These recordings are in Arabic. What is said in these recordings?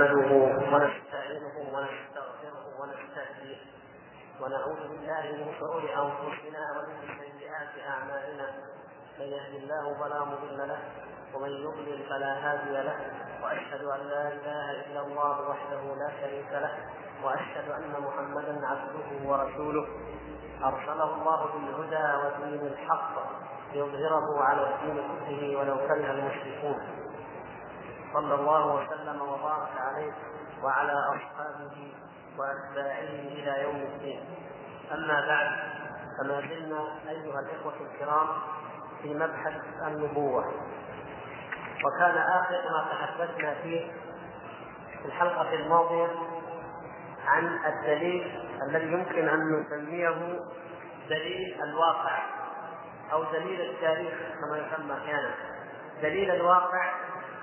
نحمده ونستعينه ونستغفره ونستهديه. ونعوذ بالله من شرور أنفسنا ومن سيئات أعمالنا. من يهد الله فلا مضل له ومن يضلل فلا هادي له. وأشهد أن لا إله إلا الله وحده لا شريك له وأشهد أن محمدا عبده ورسوله. أرسله الله بالهدى ودين الحق ليظهره على الدين كله ولو كره المشركون. صلى الله وسلم وبارك عليه وعلى أصحابه وأتباعه إلى يوم الدين. أما بعد فما زلنا أيها الإخوة الكرام في مبحث النبوة. وكان آخر ما تحدثنا فيه في الحلقة الماضية عن الدليل الذي يمكن أن نسميه دليل الواقع أو دليل التاريخ كما يسمى أحيانا. دليل الواقع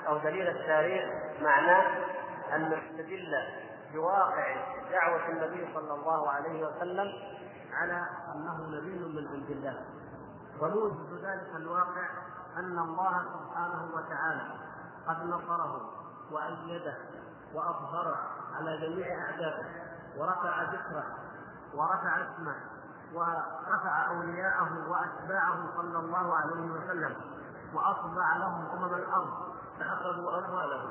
أو دليل التاريخ معناه أن نستدل بواقع دعوة النبي صلى الله عليه وسلم على أنه نبي من عند الله. وموجب ذلك الواقع أن الله سبحانه وتعالى قد نصره وأيده وأظهره على جميع اعدائه ورفع ذكره ورفع اسمه ورفع أولياءه وأتباعه صلى الله عليه وسلم واطبع لهم أمم الأرض فأخذوا أموالهم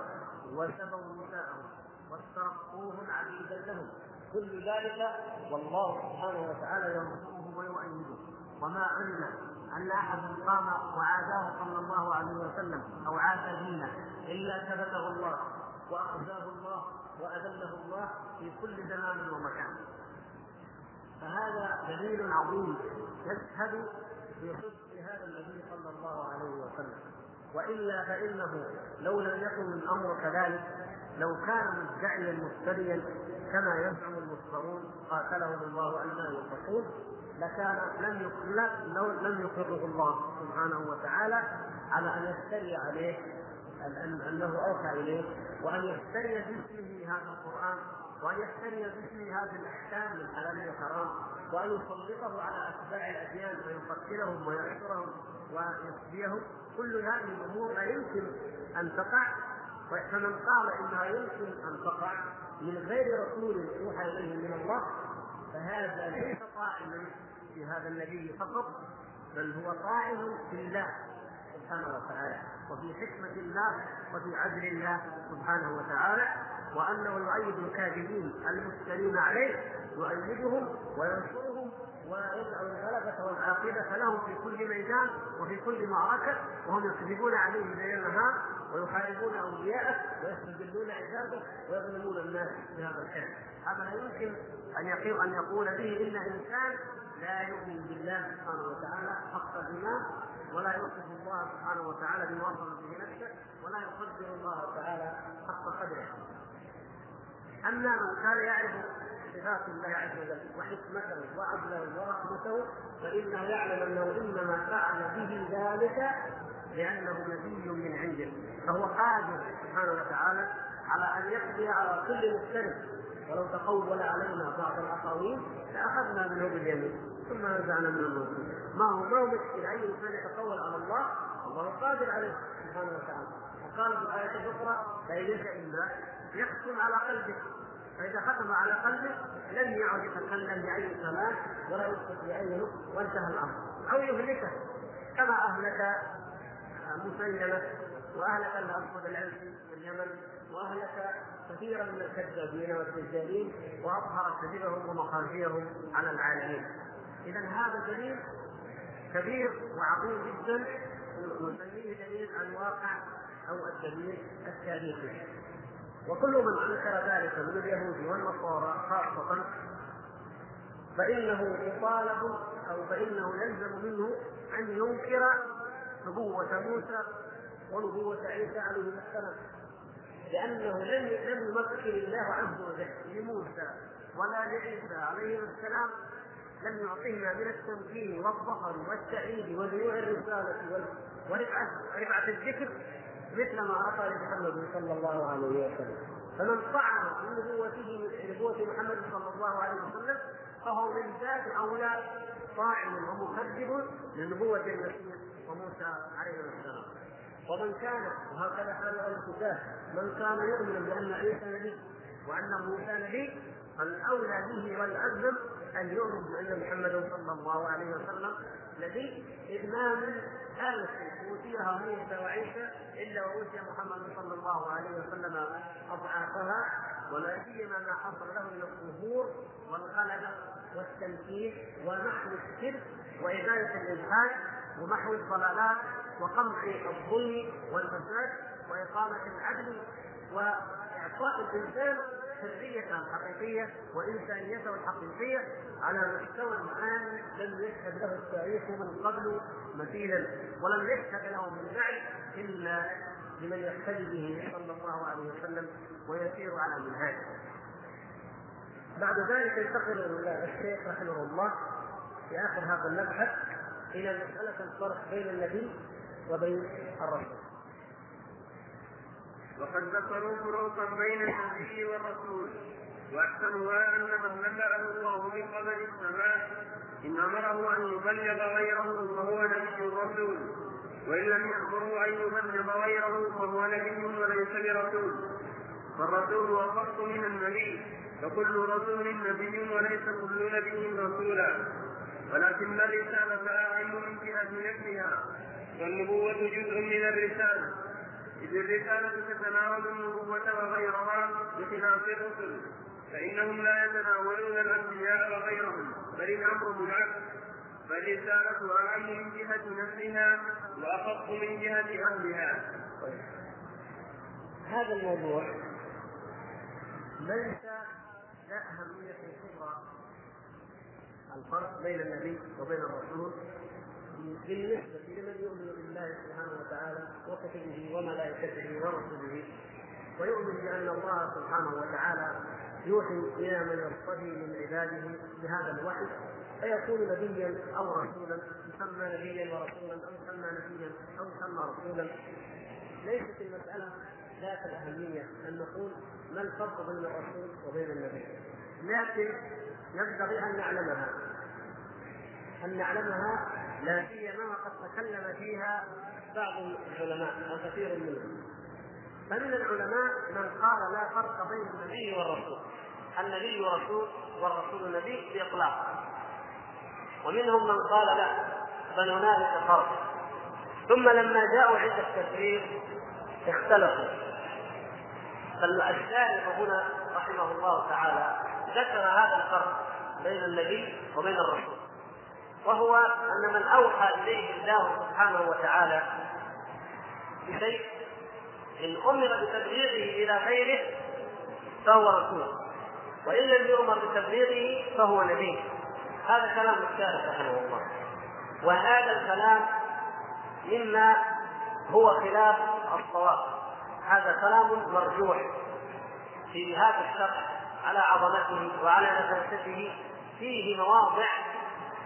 وسبوا نساءهم واسترقوهم عبيدا لهم كل ذلك والله سبحانه وتعالى ينصره ويؤيده. وما علم أن أحد قام وعاداه صلى الله عليه وسلم أو عاد دينه إلا ثبته الله وأخزاه الله وأذله الله في كل زمان ومكان. فهذا دليل عظيم يشهد بصدق هذا النبي صلى الله عليه وسلم. وإلا فإنه لو لم يكن الأمر كذلك لو كان مدعيا مفتريا كما يزعم المفترون قاتلهم الله أن لا يوفقون لكان لم لو لم يقره الله سبحانه وتعالى على أن يفتري عليه أنه أوحى إليه وأن يفتري باسمه هذا القرآن وأن يفتري باسمه هذه الأحكام من حلال وحرام وأن يسلطه على أتباع الأديان ويقتلهم ويأسرهم ويسبيهم كل هذه الأمور لا يمكن أن تقع. فمن قال إنها يمكن أن تقع من غير رسول يوحى إليه من الله فهذا ليس طائلا في هذا النبي فقط بل هو طائل في الله سبحانه وتعالى. وفي حكمة الله وفي عدل الله سبحانه وتعالى وأنه يؤيد الكاذبين المفترين عليه يؤيدهم وينصرهم ويجعل الغلبة والعاقبة لهم في كل ميدان وفي كل معركة وهم يكذبون عليه ليل نهار ويحاربون أولياءه ويستذلون عباده ويظلمون الناس في هذا الكلام هذا لا يمكن أن يقول أن يقول به إلا إنسان لا يؤمن بالله سبحانه وتعالى حق الإيمان ولا يوصف الله سبحانه وتعالى بما وصف به نفسه ولا يقدر الله تعالى حق قدره. أما من كان يعرف صفات الله عز وجل وحكمته وعدله ورحمته فإنه يعلم أنه إنما فعل به ذلك لأنه نبي من عنده فهو قادر سبحانه وتعالى على أن يقضي على كل مختلف ولو تقول علينا بعض الأقاويل لأخذنا منه باليمين ثم نزعنا من الموت. ما هو ما هو مشكلة؟ أي إنسان يتقول على الله الله قادر عليه سبحانه وتعالى. وقال في الآية الأخرى لئن إلا يختم على قلبك. فإذا ختم على قلبه لم يعد يتكلم بأي كلام ولا يسكت بأي نطق وانتهى الأمر. أو يهلكه. كما أهلك مسيلمة وأهلك الأسود العنسي في اليمن وأهلك كثيرا من الكذابين والدجالين وأظهر كذبهم ومخافيهم على العالمين. إذا هذا دليل كبير وعظيم جدا نسميه دليل الواقع أو الدليل التاريخي. وكل من أنكر ذلك من اليهود والنصارى خاصة فإنه يطالب أو فإنه يلزم منه أن ينكر نبوة موسى ونبوة عيسى عليه السلام لأنه لم لم يمكن الله عز وجل لموسى ولا لعيسى عليه السلام لم يعطهما من التمكين والظفر والتأييد ودنوع الرسالة ورفعة رفعة الذكر مثل ما اعطى لمحمد صلى الله عليه وسلم. فمن طعن في نبوته نبوة محمد صلى الله عليه وسلم فهو من ذات أولى طاعن ومكذب لنبوة المسيح وموسى عليه السلام. ومن كان وهكذا حال الكتاب من كان يؤمن بأن عيسى نبي وأن موسى نبي فالأولى به والالزم أن يؤمن بأن محمدا صلى الله عليه وسلم ما من آلة أوتيها موسى وعيسى إلا وأوتي محمد صلى الله عليه وسلم أضعافها ولا سيما ما حصل له من الظهور والغلبة والتمكين ومحو الشرك وإزالة الإلحاد ومحو الضلالات وقمع الظلم والفساد وإقامة العدل وإعطاء الإنسان حريته الحقيقية وإنسانيته الحقيقية على مستوى الآن لم يشهد له التاريخ من قبل مثيلا ولم يشهد له من بعد إلا لمن يقتدي به صلى الله عليه وسلم ويسير على منهاجه. بعد ذلك ينتقل الشيخ رحمه الله في آخر هذا المبحث إلى مسألة الفرق بين النبي وبين الرسول. وقد ذكروا فروقا بين النبي والرسول واحسنها أن من نبأه الله من قبل السماء إن أمره أن يبلغ غيره فهو نبي رسول وإن لم يأمره أن يبلغ غيره فهو نبي وليس برسول. فالرسول اخص من النبي فكل رسول نبي وليس كل نبي رسولا. ولكن الرسالة أعم من جهة نفسها والنبوة جزء من الرسالة. إذ الرسالة تتناول النبوة وغيرها بخلاف الرسل فإنهم لا يتناولون الأنبياء وغيرهم بل الأمر بالعكس فالرسالة أعم من جهة نفسها وأخف من جهة أهلها. هذا الموضوع ليس لا أهمية كبرى الفرق بين النبي وبين الرسول بالنسبة لمن يؤمن بالله سبحانه وتعالى وكتبه وملائكته ورسله ويؤمن بأن الله سبحانه وتعالى يوحي إلى من يرتضي من عباده بهذا الوحي فيكون نبيا أو رسولا يسمى نبيا ورسولا أو يسمى نبيا أو يسمى رسولا. ليست المسألة ذات الأهمية أن نقول ما الفرق بين الرسول وبين النبي لكن ينبغي أن نعلمها. أن نعلمها لا. سيما وقد تكلم فيها بعض العلماء أو كثير منهم. فمن العلماء من قال لا فرق بين النبي والرسول. النبي رسول والرسول نبي بإطلاق. ومنهم من قال لا بل هنالك فرق. ثم لما جاءوا عند التفريق اختلفوا. فالشارع هنا رحمه الله تعالى ذكر هذا الفرق بين النبي وبين الرسول. وهو أن من أوحى إليه الله سبحانه وتعالى بشيء إن أمر بتبليغه إلى غيره فهو رسول. وإن لم يؤمر بتبليغه فهو نبي. هذا كلام الشارع رحمه الله. وهذا الكلام مما هو خلاف الصواب. هذا كلام مرجوح في هذا الشرح على عظمته وعلى نفاسته فيه مواضع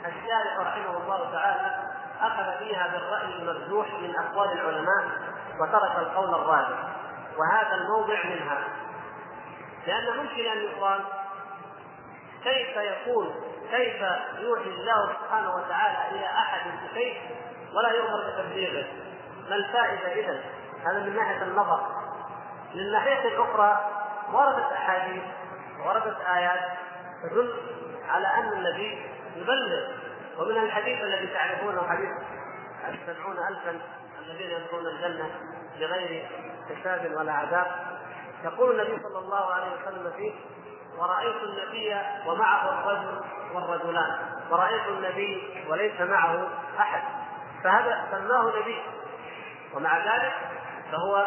الشارح رحمه الله تعالى أخذ فيها بالرأي المرجوح من أقوال العلماء وترك القول الراجح وهذا الموضع منها. لأن ممكن أن يقال كيف يكون كيف يوحي الله سبحانه وتعالى إلى أحد بشيء ولا يؤمر بتبليغه ما الفائدة اذا هذا من ناحية النظر. من الناحية الأخرى وردت أحاديث وردت آيات تدل على أن النبي يبلغ. ومن الحديث الذي تعرفونه حديث السبعون ألفا الذين يدخلون الجنة بغير حساب ولا عذاب. يقول النبي صلى الله عليه وسلم فيه ورأيت النبي ومعه الرجل والرجلان. ورأيت النبي وليس معه أحد. فهذا سماه نبي. ومع ذلك فهو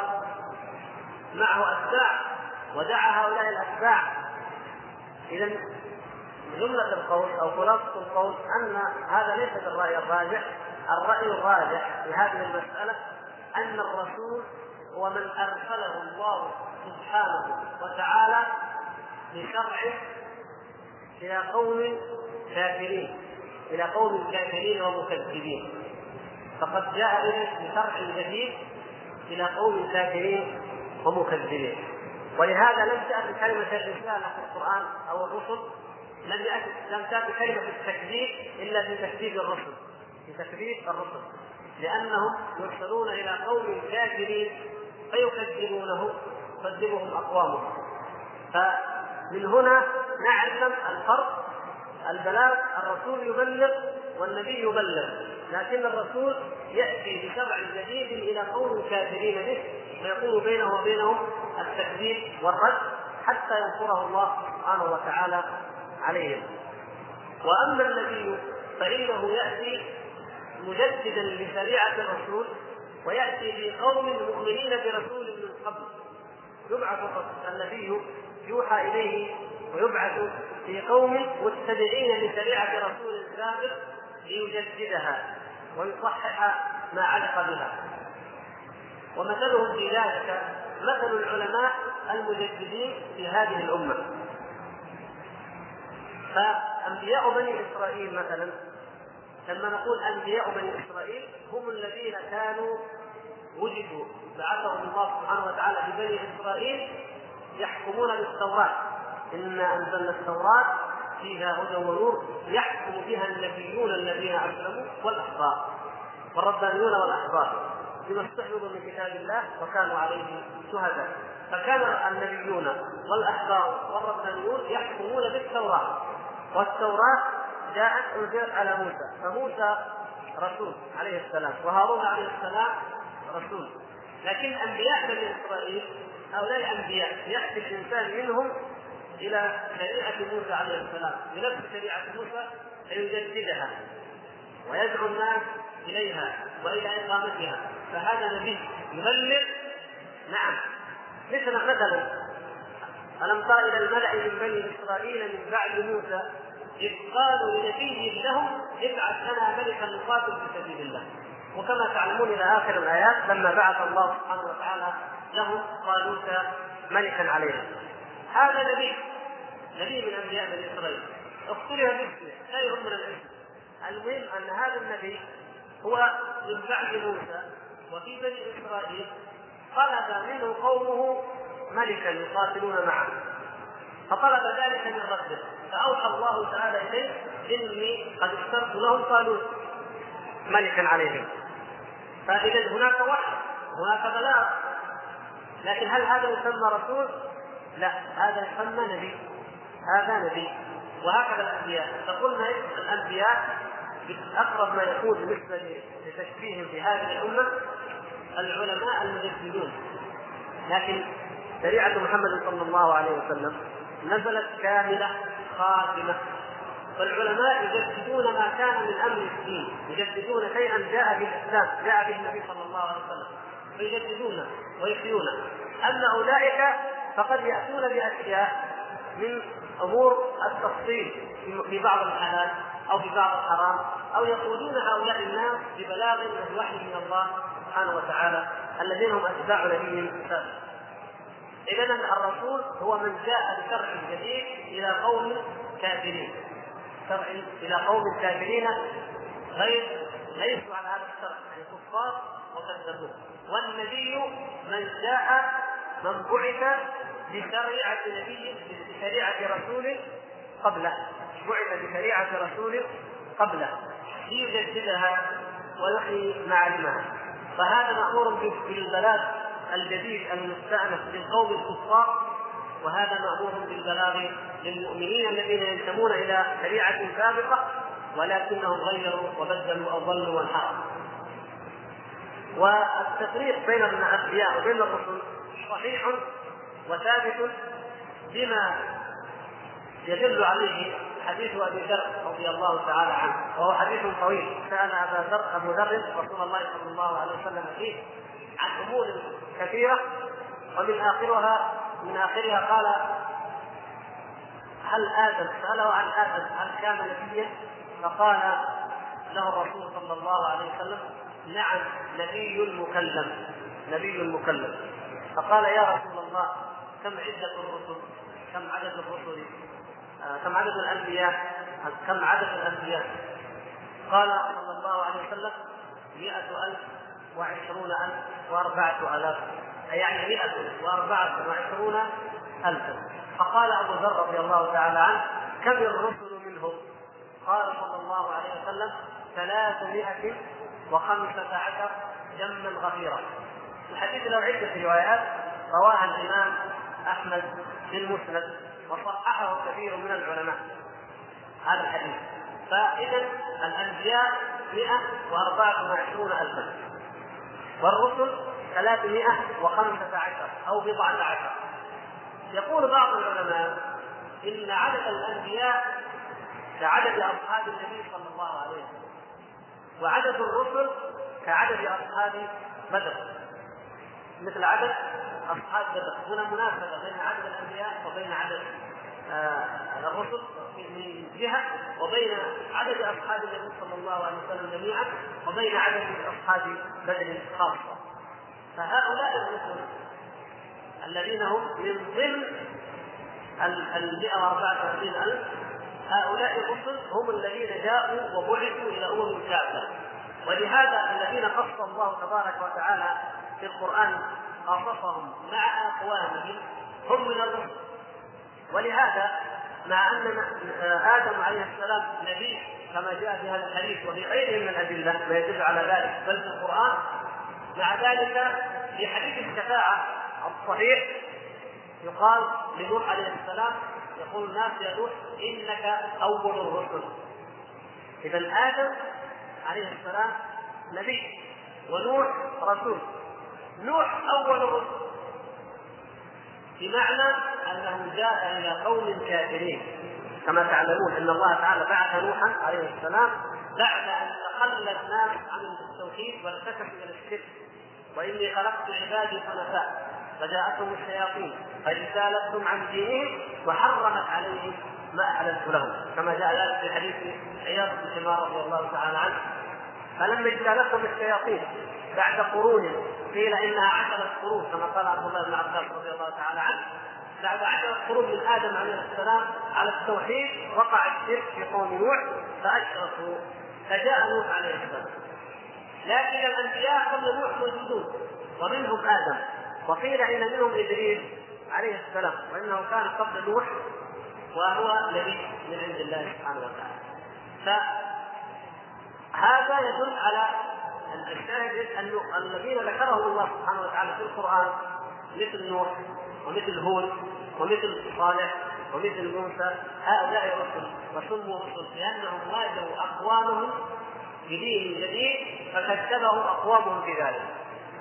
معه أتباع ودعا هؤلاء الأتباع. إذا جملة القول أو خلاصة القول أن هذا ليس بالرأي الراجح، الرأي الراجح في هذه المسألة أن الرسول هو من أرسله الله سبحانه وتعالى بشرع إلى قوم كافرين إلى قوم كافرين ومكذبين. فقد جاء بشرع جديد إلى قوم كافرين ومكذبين. ولهذا لم تأتي كلمة الرسالة في القرآن أو الرسل لم لم تأتي كلمة التكذيب إلا في تكذيب الرسل. في تكذيب الرسل. لأنهم يرسلون إلى قوم كافرين فيكذبونه يكذبهم أقوامهم. فمن هنا نعلم الفرق. البلاغ الرسول يبلغ والنبي يبلغ. لكن الرسول يأتي بشرع جديد إلى قوم كافرين به ويكون بينه وبينهم التكذيب والرد حتى ينصره الله سبحانه وتعالى عليهم. وأما النبي فإنه يأتي مجددا لشريعة الرسول ويأتي بقوم مؤمنين برسول من قبل. يبعث النبي يوحى إليه ويبعث في قوم متبعين لشريعة رسول سابق ليجددها ويصحح ما علق بها. ومثلهم في ذلك مثل العلماء المجددين في هذه الأمة. فأنبياء بني إسرائيل مثلا لما نقول أنبياء بني إسرائيل هم الذين كانوا وجدوا بعثهم الله سبحانه وتعالى ببني إسرائيل يحكمون بالتوراة. إنا أنزلنا التوراة فيها هدى ونور يحكم بها النبيون الذين أسلموا والأحبار. والربانيون والأحبار. بما استحفظوا من كتاب الله وكانوا عليه شهداء. فكان النبيون والأحبار والربانيون يحكمون بالتوراة. والتوراة جاءت أنزلت على موسى فموسى رسول عليه السلام وهارون عليه السلام رسول. لكن أنبياء بني إسرائيل هؤلاء انبياء يأتي الإنسان منهم إلى شريعة موسى عليه السلام بنفس شريعة موسى فيجددها ويدعو الناس إليها وإلى إقامتها فهذا نبي يبلغ. نعم مثل مثلا ألم تر إلى الملأ من بني إسرائيل من بعد موسى إذ قالوا لنبي لهم ابعث لنا ملكا نقاتل في سبيل الله. وكما تعلمون إلى آخر الآيات لما بعث الله سبحانه وتعالى لهم طالوت ملكا عليهم هذا نبي نبي من أنبياء بني إسرائيل. اختلف باسمه لا يهمنا الاسم المهم أن هذا النبي هو من بعد موسى وفي بني إسرائيل طلب منه قومه ملكا يقاتلون معه. فطلب ذلك من ربه. فأوحى الله تعالى إليه إني قد اخترت لهم طالوت ملكا عليهم. فإذا هناك وحي هناك بلاغ. لكن هل هذا يسمى رسول؟ لا هذا يسمى نبي. هذا نبي. وهكذا الأنبياء. فقلنا الأنبياء أقرب ما يكون بالنسبة لتشبيههم في هذه الأمة العلماء المجددون. لكن شريعة محمد صلى الله عليه وسلم نزلت كاملة خاتمة فالعلماء يجددون ما كان من أمر الدين، يجددون شيئا جاء به الإسلام، جاء به النبي صلى الله عليه وسلم، فيجددونه ويحيونه. أما أولئك فقد يأتون بأشياء من أمور التفصيل في بعض الحالات أو في بعض الحرام أو يقودون هؤلاء الناس ببلاغ من وحي من الله سبحانه وتعالى الذين هم أتباع نبيهم. اذا الرسول هو من جاء بشرع جديد إلى قوم كافرين. شرع إلى قوم كافرين غير ليسوا على هذا الشرع يعني كفار وكذبوه والنبي من جاء من بعث بشريعة نبي بشريعة رسول قبله. بعث بشريعة رسول قبله. ليجددها ويحيي معالمها فهذا مأمور بالبلاغ الجديد المستأنف للقوم الكفار وهذا مأمور بالبلاغ للمؤمنين الذين ينتمون إلى شريعة سابقة ولكنهم غيروا وبدلوا أو وانحرفوا. والتفريق بين الأنبياء وبين الرسل صحيح وثابت بما يدل عليه حديث أبي ذر رضي الله تعالى عنه وهو حديث طويل سأل أبا ذر أبو ذر رسول الله صلى الله عليه وسلم فيه عن امور كثيره ومن اخرها من آخرها قال هل آدم سأله عن آدم هل كان نبيا؟ فقال له الرسول صلى الله عليه وسلم نعم نبي مكلم نبي مكلم فقال يا رسول الله كم عدة الرسل؟ كم عدد الرسل؟ آه كم عدد الأنبياء؟ كم عدد الأنبياء؟ قال صلى الله عليه وسلم مئة ألف وعشرون ألف وأربعة آلاف يعني مئة وأربعة وعشرون ألفا فقال أبو ذر رضي الله تعالى عنه كم الرسل منهم؟ قال صلى الله عليه وسلم ثلاثمائة وخمسة عشر جما غفيرا. الحديث له عدة روايات رواها الإمام أحمد في المسند وصححه كثير من العلماء. هذا الحديث. فإذا الأنبياء 124 ألفا. والرسل 315 أو بضعة عشر. يقول بعض العلماء إن عدد الأنبياء كعدد أصحاب النبي صلى الله عليه وسلم وعدد الرسل كعدد أصحاب بدر. مثل عدد أصحاب بدر هنا مناسبة بين عدد الأنبياء وبين عدد الرسل من جهة وبين عدد أصحاب النبي صلى الله عليه وسلم جميعا وبين عدد أصحاب بدر خاصة. فهؤلاء الرسل الذين هم من ضمن ال 134 ألف هؤلاء الرسل هم الذين جاءوا وبعثوا إلى أمم كافة. ولهذا الذين قص الله تبارك وتعالى في القرآن قصصهم مع أقوامهم هم من الرسل. ولهذا مع أن آدم عليه السلام نبي كما جاء في هذا الحديث وفي غيره من الأدلة ما يدل على ذلك بل في القرآن مع ذلك في حديث الشفاعة الصحيح يقال لنوح عليه السلام يقول الناس يا نوح إنك أول الرسل. إذا آدم عليه السلام نبي ونوح رسول. نوح أول الرسل. بمعنى أنه جاء إلى قوم كافرين. كما تعلمون أن الله تعالى بعث نوحا عليه السلام بعد أن تخلى الناس عن التوحيد والتفتوا إلى الشرك. وإني خلقت عبادي حنفاء فجاءتهم الشياطين فاجتالتهم عن دينهم وحرمت عليهم ما احللت لهم. كما جاء ذلك في حديث عياض بن حمار رضي الله تعالى عنه. فلما اجتالتهم الشياطين بعد قرون قيل إنها عشرة قرون كما قال عبد الله بن عباس رضي الله تعالى عنه. بعد عشرة قرون من آدم عليه السلام على التوحيد وقع الشرك في قوم نوح فأشركوا فجاء نوح عليه السلام. لكن الأنبياء قبل نوح موجودون ومنهم آدم وقيل إن منهم إدريس عليه السلام وإنه كان قبل نوح وهو نبي من عند الله سبحانه وتعالى. فهذا يدل على الشاهد انه الذين ذكرهم الله سبحانه وتعالى في القرآن مثل نوح ومثل هود ومثل صالح ومثل موسى هؤلاء رسل وسموا رسل لأنهم واجهوا أقوامهم بدين جديد فكذبه أقوامهم في ذلك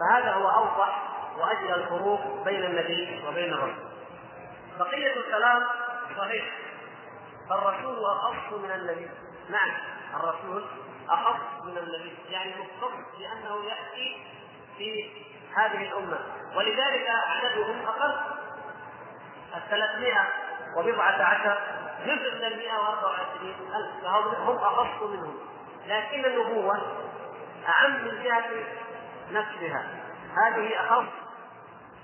فهذا هو أوضح وأجل الفروق بين النبي وبين الرسول بقية الكلام صحيح. فالرسول أخص من النبي. نعم الرسول أخص من النبي. يعني مختص بأنه يأتي في هذه الأمة. ولذلك عددهم أقل. الثلاثمائة وبضعة عشر جزء من وأربعة وعشرين ألف. فهم أخص منهم. لكن النبوة أعم من جهة نفسها هذه أخص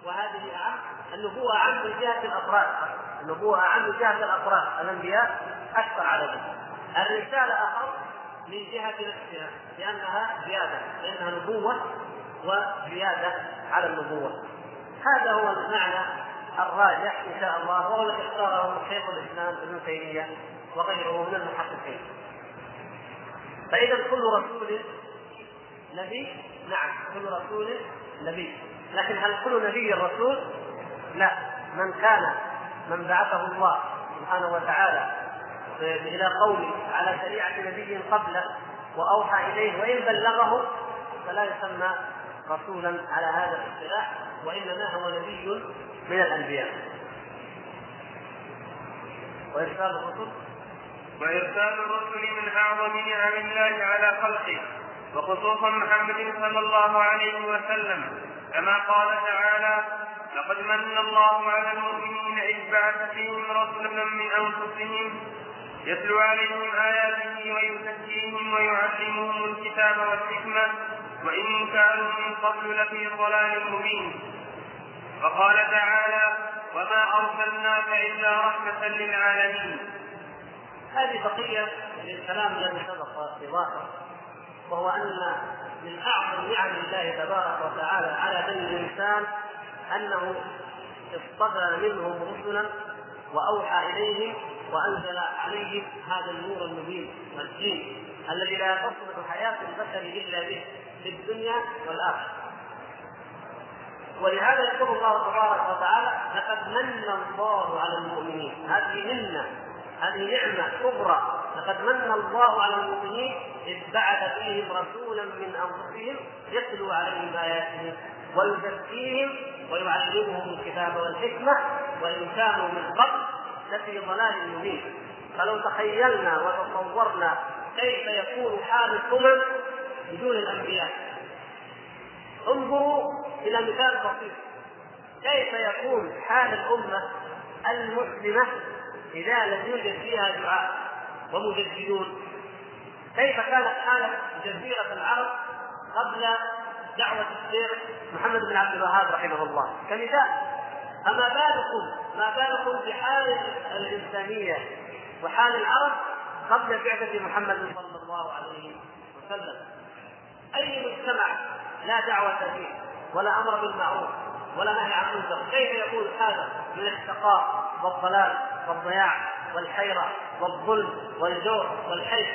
وهذه أعم. النبوة أعم من جهة الأفراد. النبوة أعم من جهة الأفراد. الأنبياء أكثر عددا. الرسالة أخص من جهة نفسها لأنها زيادة لأنها نبوة وزيادة على النبوة. هذا هو المعنى الراجح إن شاء الله وهو الذي اختاره شيخ الإسلام ابن تيمية وغيره من المحققين. فإذا كل رسول نبي نعم كل رسول نبي. لكن هل كل نبي رسول؟ لا. من كان من بعثه الله سبحانه وتعالى إلى قوله على شريعة نبي قبله وأوحى إليه وإن بلغه فلا يسمى رسولا على هذا الاصطلاح وإنما هو نبي من الأنبياء. وإرسال الرسل؟ وإرسال الرسل من أعظم نعم الله على خلقه وخصوصا محمد صلى الله عليه وسلم. كما قال تعالى لقد من الله على المؤمنين إذ بعث فيهم رسلا من أنفسهم يتلو عليهم آياته ويزكيهم ويعلمهم الكتاب والحكمة وإن كانوا من قبل لفي ضلال مبين. وقال تعالى وما أرسلناك إلا رحمة للعالمين. هذه بقية للكلام الذي سبق ظاهر وهو أن من أعظم نعم الله تبارك وتعالى على بني الإنسان أنه اصطفى منهم رسلا وأوحى إليهم وأنزل عليهم هذا النور المبين والدين الذي لا تصلح حياة البشر إلا به. في الدنيا والآخرة. ولهذا يقول الله تبارك وتعالى لقد من الله على المؤمنين. هذه منة هذه نعمة كبرى. لقد من الله على المؤمنين إذ بعث فيهم رسولا من أنفسهم يتلو عليهم آياته ويزكيهم ويعلمهم الكتاب والحكمة وإن كانوا من قبل لفي ضلال مبين. فلو تخيلنا وتصورنا كيف يكون حال الأمم بدون الأنبياء. انظروا إلى مثال بسيط. كيف يكون حال الأمة المسلمة إذا لم يوجد فيها دعاء ومجددون؟ كيف كانت حالة جزيرة العرب قبل دعوة الشيخ محمد بن عبد الوهاب رحمه الله؟ كمثال أما بالكم ما بالكم بحال الإنسانية وحال العرب قبل بعثة محمد صلى الله عليه وسلم؟ أي مجتمع لا دعوة فيه ولا أمر بالمعروف ولا نهي عن المنكر. كيف يكون هذا؟ من الشقاء والضلال والضياع والحيرة والظلم والجور والحيف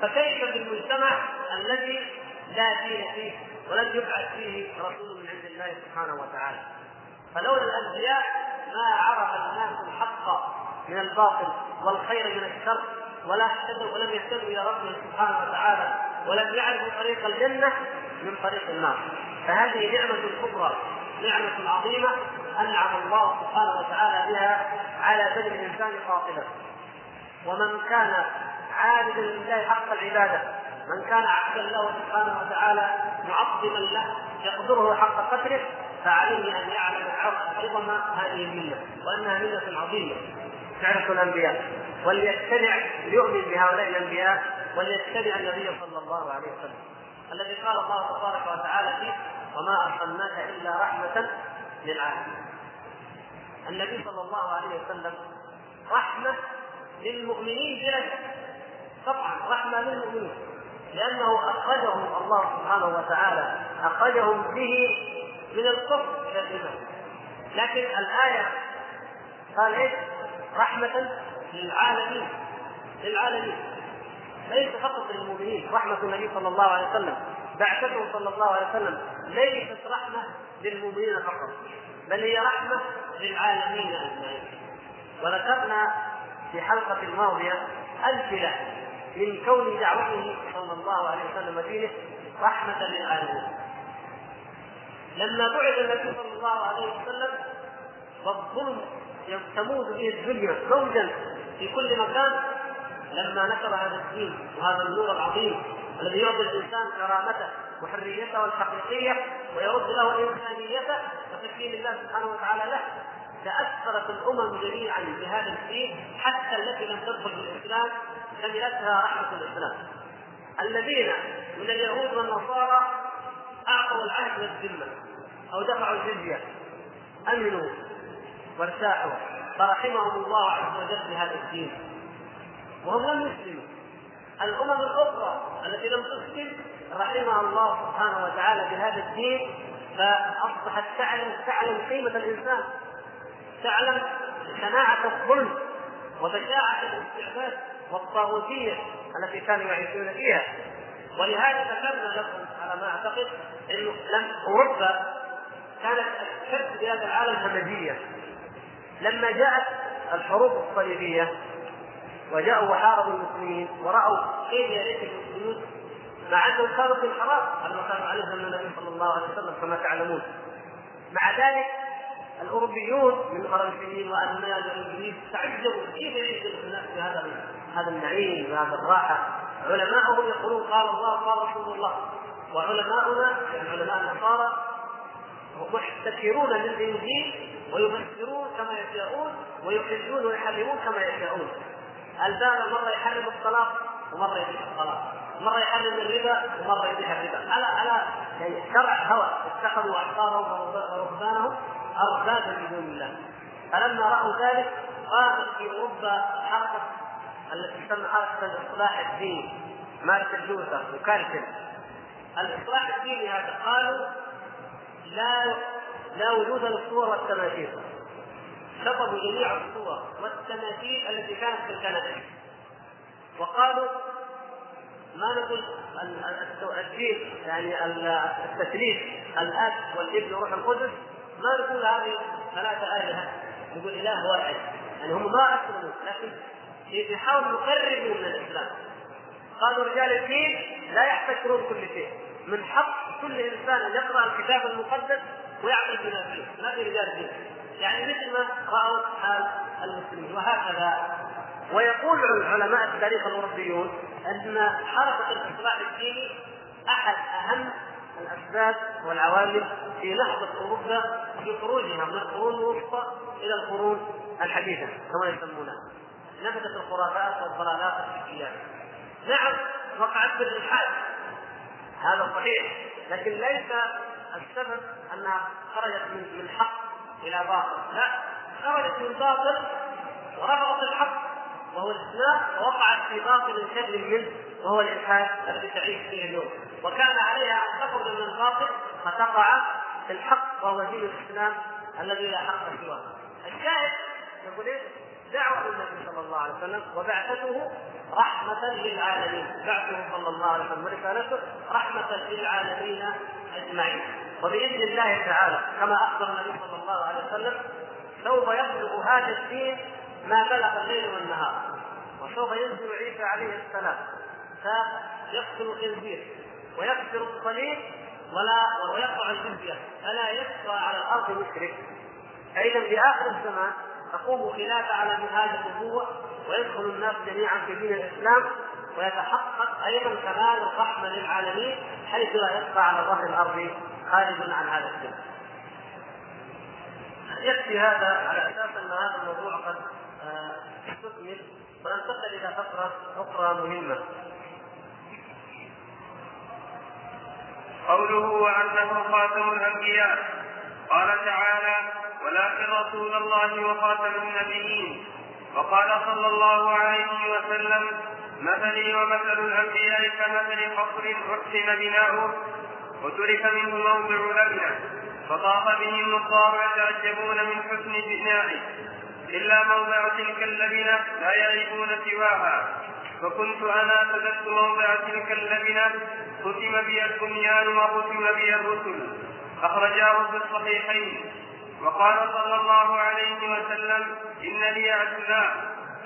فكيف بالمجتمع الذي لا دين فيه ولم يبعث فيه رسول من عند الله سبحانه وتعالى؟ فلولا الأنبياء ما عرف الناس الحق من الباطل والخير من الشر. ولا اهتدوا ولم يهتدوا إلى ربهم سبحانه وتعالى ولم يعرفوا طريق الجنة من طريق النار. فهذه نعمة كبرى نعمة عظيمة أنعم الله سبحانه وتعالى بها على بني الإنسان قاطبه ومن كان عابدا لله حق العبادة من كان عبدا له سبحانه وتعالى معظما له يقدره حق قدره فعليه أن يعلم عظم هذه الملة وأنها ملة عظيمة. تعرف الأنبياء وليتبع ليؤمن بهؤلاء الأنبياء وليتبع النبي صلى الله عليه وسلم. الذي قال الله تبارك وتعالى فيه وما أرسلناك إلا رحمة للعالمين. النبي صلى الله عليه وسلم رحمة للمؤمنين بلا شك. طبعا رحمة للمؤمنين لأنه أخرجهم الله سبحانه وتعالى أخرجهم به من الكفر إلى الإيمان. لكن الآية قال إيش؟ رحمة للعالمين للعالمين. ليس فقط للمؤمنين رحمة النبي صلى الله عليه وسلم بعثته صلى الله عليه وسلم. ليست رحمة للمؤمنين فقط بل هي رحمة للعالمين أجمعين. وذكرنا في الحلقة الماضية أمثلة من كون دعوته صلى الله عليه وسلم ودينه رحمة للعالمين. لما بعث النبي صلى الله عليه وسلم والظلم تموت به الدنيا موجا في كل مكان لما نشر هذا الدين وهذا النور العظيم الذي يعطي الإنسان كرامته وحريته الحقيقية ويرد له إنسانيته وتكريم الله سبحانه وتعالى له تأثرت الأمم جميعا بهذا الدين حتى التي لم تدخل في الإسلام شملتها رحمة الإسلام. الذين من اليهود والنصارى أعطوا العهد والذمه أو دفعوا الجزية. آمنوا. وارتاحوا فرحمهم الله عز وجل بهذا الدين. وهم لم يسلموا. الأمم الأخرى التي لم تسلم رحمها الله سبحانه وتعالى بهذا الدين فأصبحت تعلم تعلم قيمة الإنسان. تعلم شناعه الظلم وبشاعة الاستعباد والطاغوتية التي كانوا يعيشون فيها. ولهذا ذكرنا لكم على ما أعتقد إنه لم أوروبا كانت اشد بلاد العالم همجيه لما جاءت الحروب الصليبية وجاءوا وحاربوا المسلمين ورأوا كيف يعيش المسلمون مع أنهم كانوا في الحرام على ما كانوا عليه النبي صلى الله عليه وسلم كما تعلمون. مع ذلك الأوروبيون من فرنسيين وألمان وإنجليز تعجبوا كيف يعيش الناس في هذا هذا النعيم وهذا الراحة. علماؤهم يقولون قال الله قال رسول الله. وعلماؤنا يعني علماء النصارى محتكرون للانجيل ويفسرون كما يشاءون ويحلون ويحرمون كما يشاءون. الباب مرة يحرم الطلاق ومرة يبيح الطلاق. مرة يحرم الربا ومرة يبيح الربا. على على يعني شرع هوى. اتخذوا أحبارهم ورهبانهم أربابا من دون الله. فلما رأوا ذلك قامت في أوروبا حركه التي تسمى حركه الاصلاح الديني مارتن لوثر وكارتل الإصلاح الديني هذا قالوا لا لا وجود للصور والتماثيل. شطبوا جميع الصور والتماثيل التي كانت في الكنائس وقالوا ما نقول الدين يعني التثليث الأب والابن وروح القدس. ما نقول هذه ثلاثة آلهة. نقول إله واحد. يعني هم ما أسلموا لكن يحاولوا يقربوا من الإسلام. قالوا رجال الدين لا يحتكرون كل شيء. من حق كل إنسان أن يقرأ الكتاب المقدس ويعمل بما فيه. ما في رجال الدين يعني مثل ما رأوا حال المسلمين. وهكذا. ويقول علماء التاريخ الاوروبيون أن حركة الإصلاح الديني أحد أهم الأسباب والعوامل في نهضة أوروبا في خروجها من القرون الوسطى إلى القرون الحديثة كما يسمونها. نبتت الخرافات والضلالات الفكريات نعم وقعت في الإلحاد. هذا صحيح لكن ليس السبب انها خرجت من من حق إلى باطل. لا خرجت من باطل ورفضت الحق وهو الإسلام ووقعت في باطل شر منه وهو الإلحاد الذي تعيش فيه اليوم. وكان عليها أن تخرج من الباطل فتقع في الحق وهو دين الإسلام الذي لا حق سواه. الشاهد يقول إيه؟ دعوة النبي صلى الله عليه وسلم وبعثته رحمة للعالمين، بعثه صلى الله عليه وسلم. ورسالته رحمة للعالمين أجمعين، وبإذن الله تعالى كما أخبر النبي صلى الله عليه وسلم سوف يبلغ هذا الدين ما بلغ الليل والنهار، وسوف ينزل عيسى عليه السلام. فيقتل الخنزير ويكسر الصليب ولا ويقطع الجزية. فلا يبقى على الأرض مشرك. فإذا في آخر الزمان تقوم خلافة على منهاج النبوة ويدخل الناس جميعا في دين الإسلام ويتحقق أيضا كمال الرحمة للعالمين حيث لا يبقى على ظهر الأرض خارج عن هذا الدين. يكفي هذا على أساس أن هذا الموضوع قد استكمل وننتقل إلى فقرة أخرى مهمة. قوله وأنه خاتم الأنبياء قال تعالى ولكن رسول الله وخاتم النبيين. وقال صلى الله عليه وسلم مثلي ومثل الأنبياء كمثل قصر أحسن بناؤه وترك منه موضع لبنة فطاف به النصارى يتعجبون من حسن بنائه. إلا موضع تلك اللبنة لا يعرفون سواها. فكنت أنا سددت موضع تلك اللبنة ختم بي البنيان وختم بي الرسل. أخرجاه في الصحيحين. وقال صلى الله عليه وسلم إن لي أسماء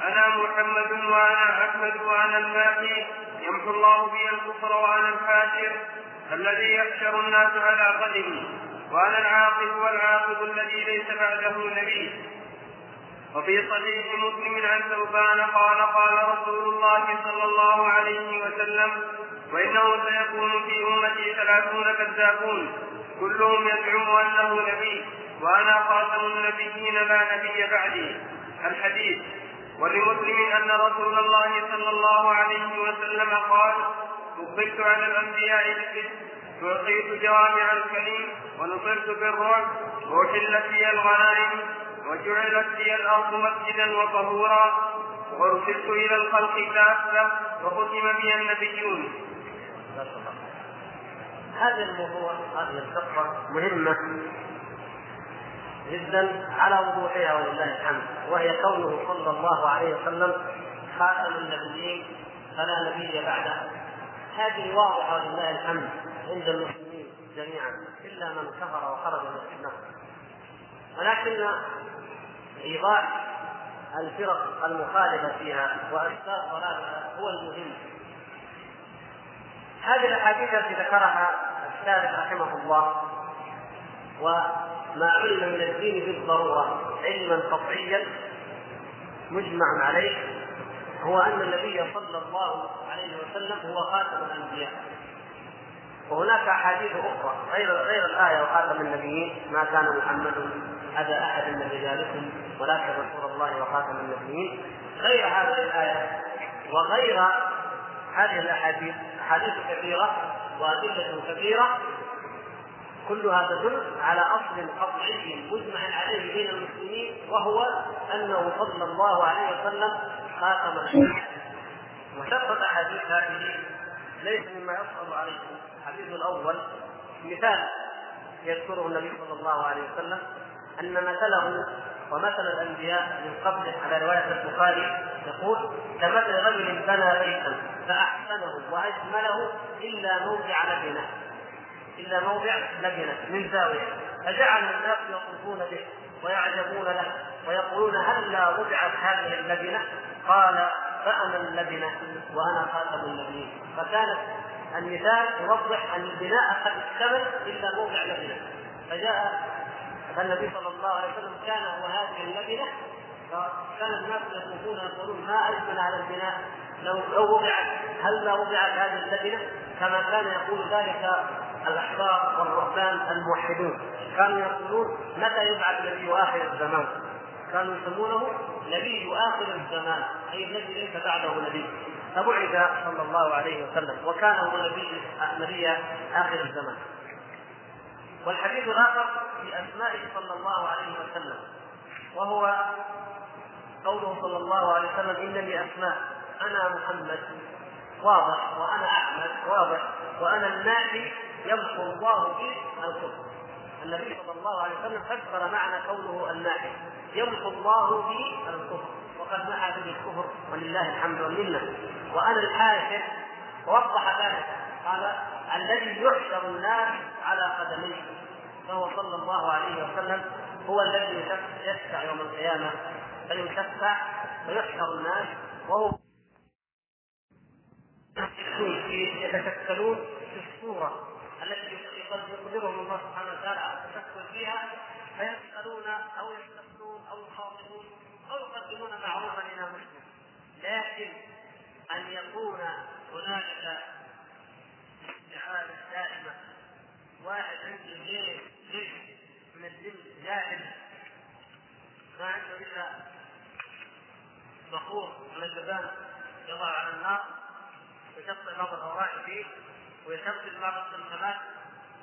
أنا محمد وأنا أحمد وأنا الماحي يمحو الله بي الكفر وأنا الحاشر الذي يحشر الناس على قدمي وأنا العاقب والعاقب الذي ليس بعده نبي. وفي صحيح مسلم عن ثوبان قال قال رسول الله صلى الله عليه وسلم وإنه سيكون في أمتي ثلاثون كذابون كلهم يزعم أنه نبي. وأنا خاتم النبيين لا نبي بعدي. الحديث. ولمسلم أن رسول الله صلى الله عليه وسلم قال فضلت على الأنبياء بالكذب وأعطيت جوامع الكريم ونصرت بالرعب وأحلت لي الغنائم وجعلت لي الأرض مسجدا وطهورا وأرسلت إلى الخلق كافة وختم بي النبيون. هذا الموضوع هذه الفقرة مهمة. جدا على وضوحها ولله الحمد. وهي كونه صلى الله عليه وسلم خاتم النبيين فلا نبي بعده. هذه واضحة ولله الحمد عند المسلمين جميعا إلا من كفر وخرج من الاسلام ولكن إيضاح الفرق المخالفة فيها وأسباب ضلالها هو المهم. هذه الأحاديث التي ذكرها الشارح رحمه الله وما علم من الدين بالضروره علما قطعيا مجمع عليه هو أن النبي صلى الله عليه وسلم هو خاتم الأنبياء. وهناك أحاديث أخرى غير غير الآية وخاتم النبيين ما كان محمد ابا أحد من رجالكم ولكن رسول الله وخاتم النبيين. غير هذه الآية وغير هذه الأحاديث أحاديث كثيرة وأدلة كثيرة كلها تدل على أصل قطعي مجمع عليه بين المسلمين وهو أنه صلى الله عليه وسلم خاتم الانبياء وثبت احاديث هذه ليس مما يصعب عليكم. الحديث الأول مثال يذكره النبي صلى الله عليه وسلم أن مثله ومثل الأنبياء من قبله على رواية البخاري يقول كمثل رجل بنى بيتا فأحسنه وأجمله إلا موضع لبنه. الا موضع لبنه من زاوية فجعل الناس يطوفون به ويعجبون له ويقولون هلا وضعت هذه اللبنه قال فأنا اللبنه وأنا خاتم النبيين. فكانت المثال يوضح أن البناء قد اكتمل إلا موضع لبنه فجاء فالنبي صلى الله عليه وسلم كان هو هذه اللبنه فكان الناس يطوفون يقولون ما اجمل على البناء؟ لو لو وضعت هل لا وضعت هذه اللبنه كما كان يقول ذلك الاحبار والرهبان الموحدون. كانوا يقولون متى يبعث نبي آخر الزمان؟ كانوا يسمونه نبي آخر الزمان أي الذي ليس بعده نبي. فبعث صلى الله عليه وسلم وكان هو نبي نبي آخر الزمان. والحديث الآخر في أسمائه صلى الله عليه وسلم وهو قوله صلى الله عليه وسلم إن لي أسماء أنا محمد واضح وأنا أحمد واضح وأنا النادي يمحو الله به الكفر. النبي صلى الله عليه وسلم فسر معنى قوله الناحي يمحو الله به الكفر. وقد محى به الكفر ولله الحمد والمنة. وأنا الحاشر. ووضح ذلك. قال الذي يحشر الناس على قدميه. فهو صلى الله عليه وسلم هو الذي يشفع يوم القيامة. فيشفع ويحشر الناس وهو يتشكلون في الصورة. يقدرهم الله سبحانه وتعالى على التشكل فيها فيسألون أو يستفتون أو يخاطبون أو يقدمون معروفا إلى مسلم. لكن أن يكون هنالك استعانه دائمة واحد عنده جيش جيش من الجن جاهل ما عنده إلا بخور من اللبان يضع على النار ويشطئ بعض الأوراق فيه ويشغل بعض السلسلات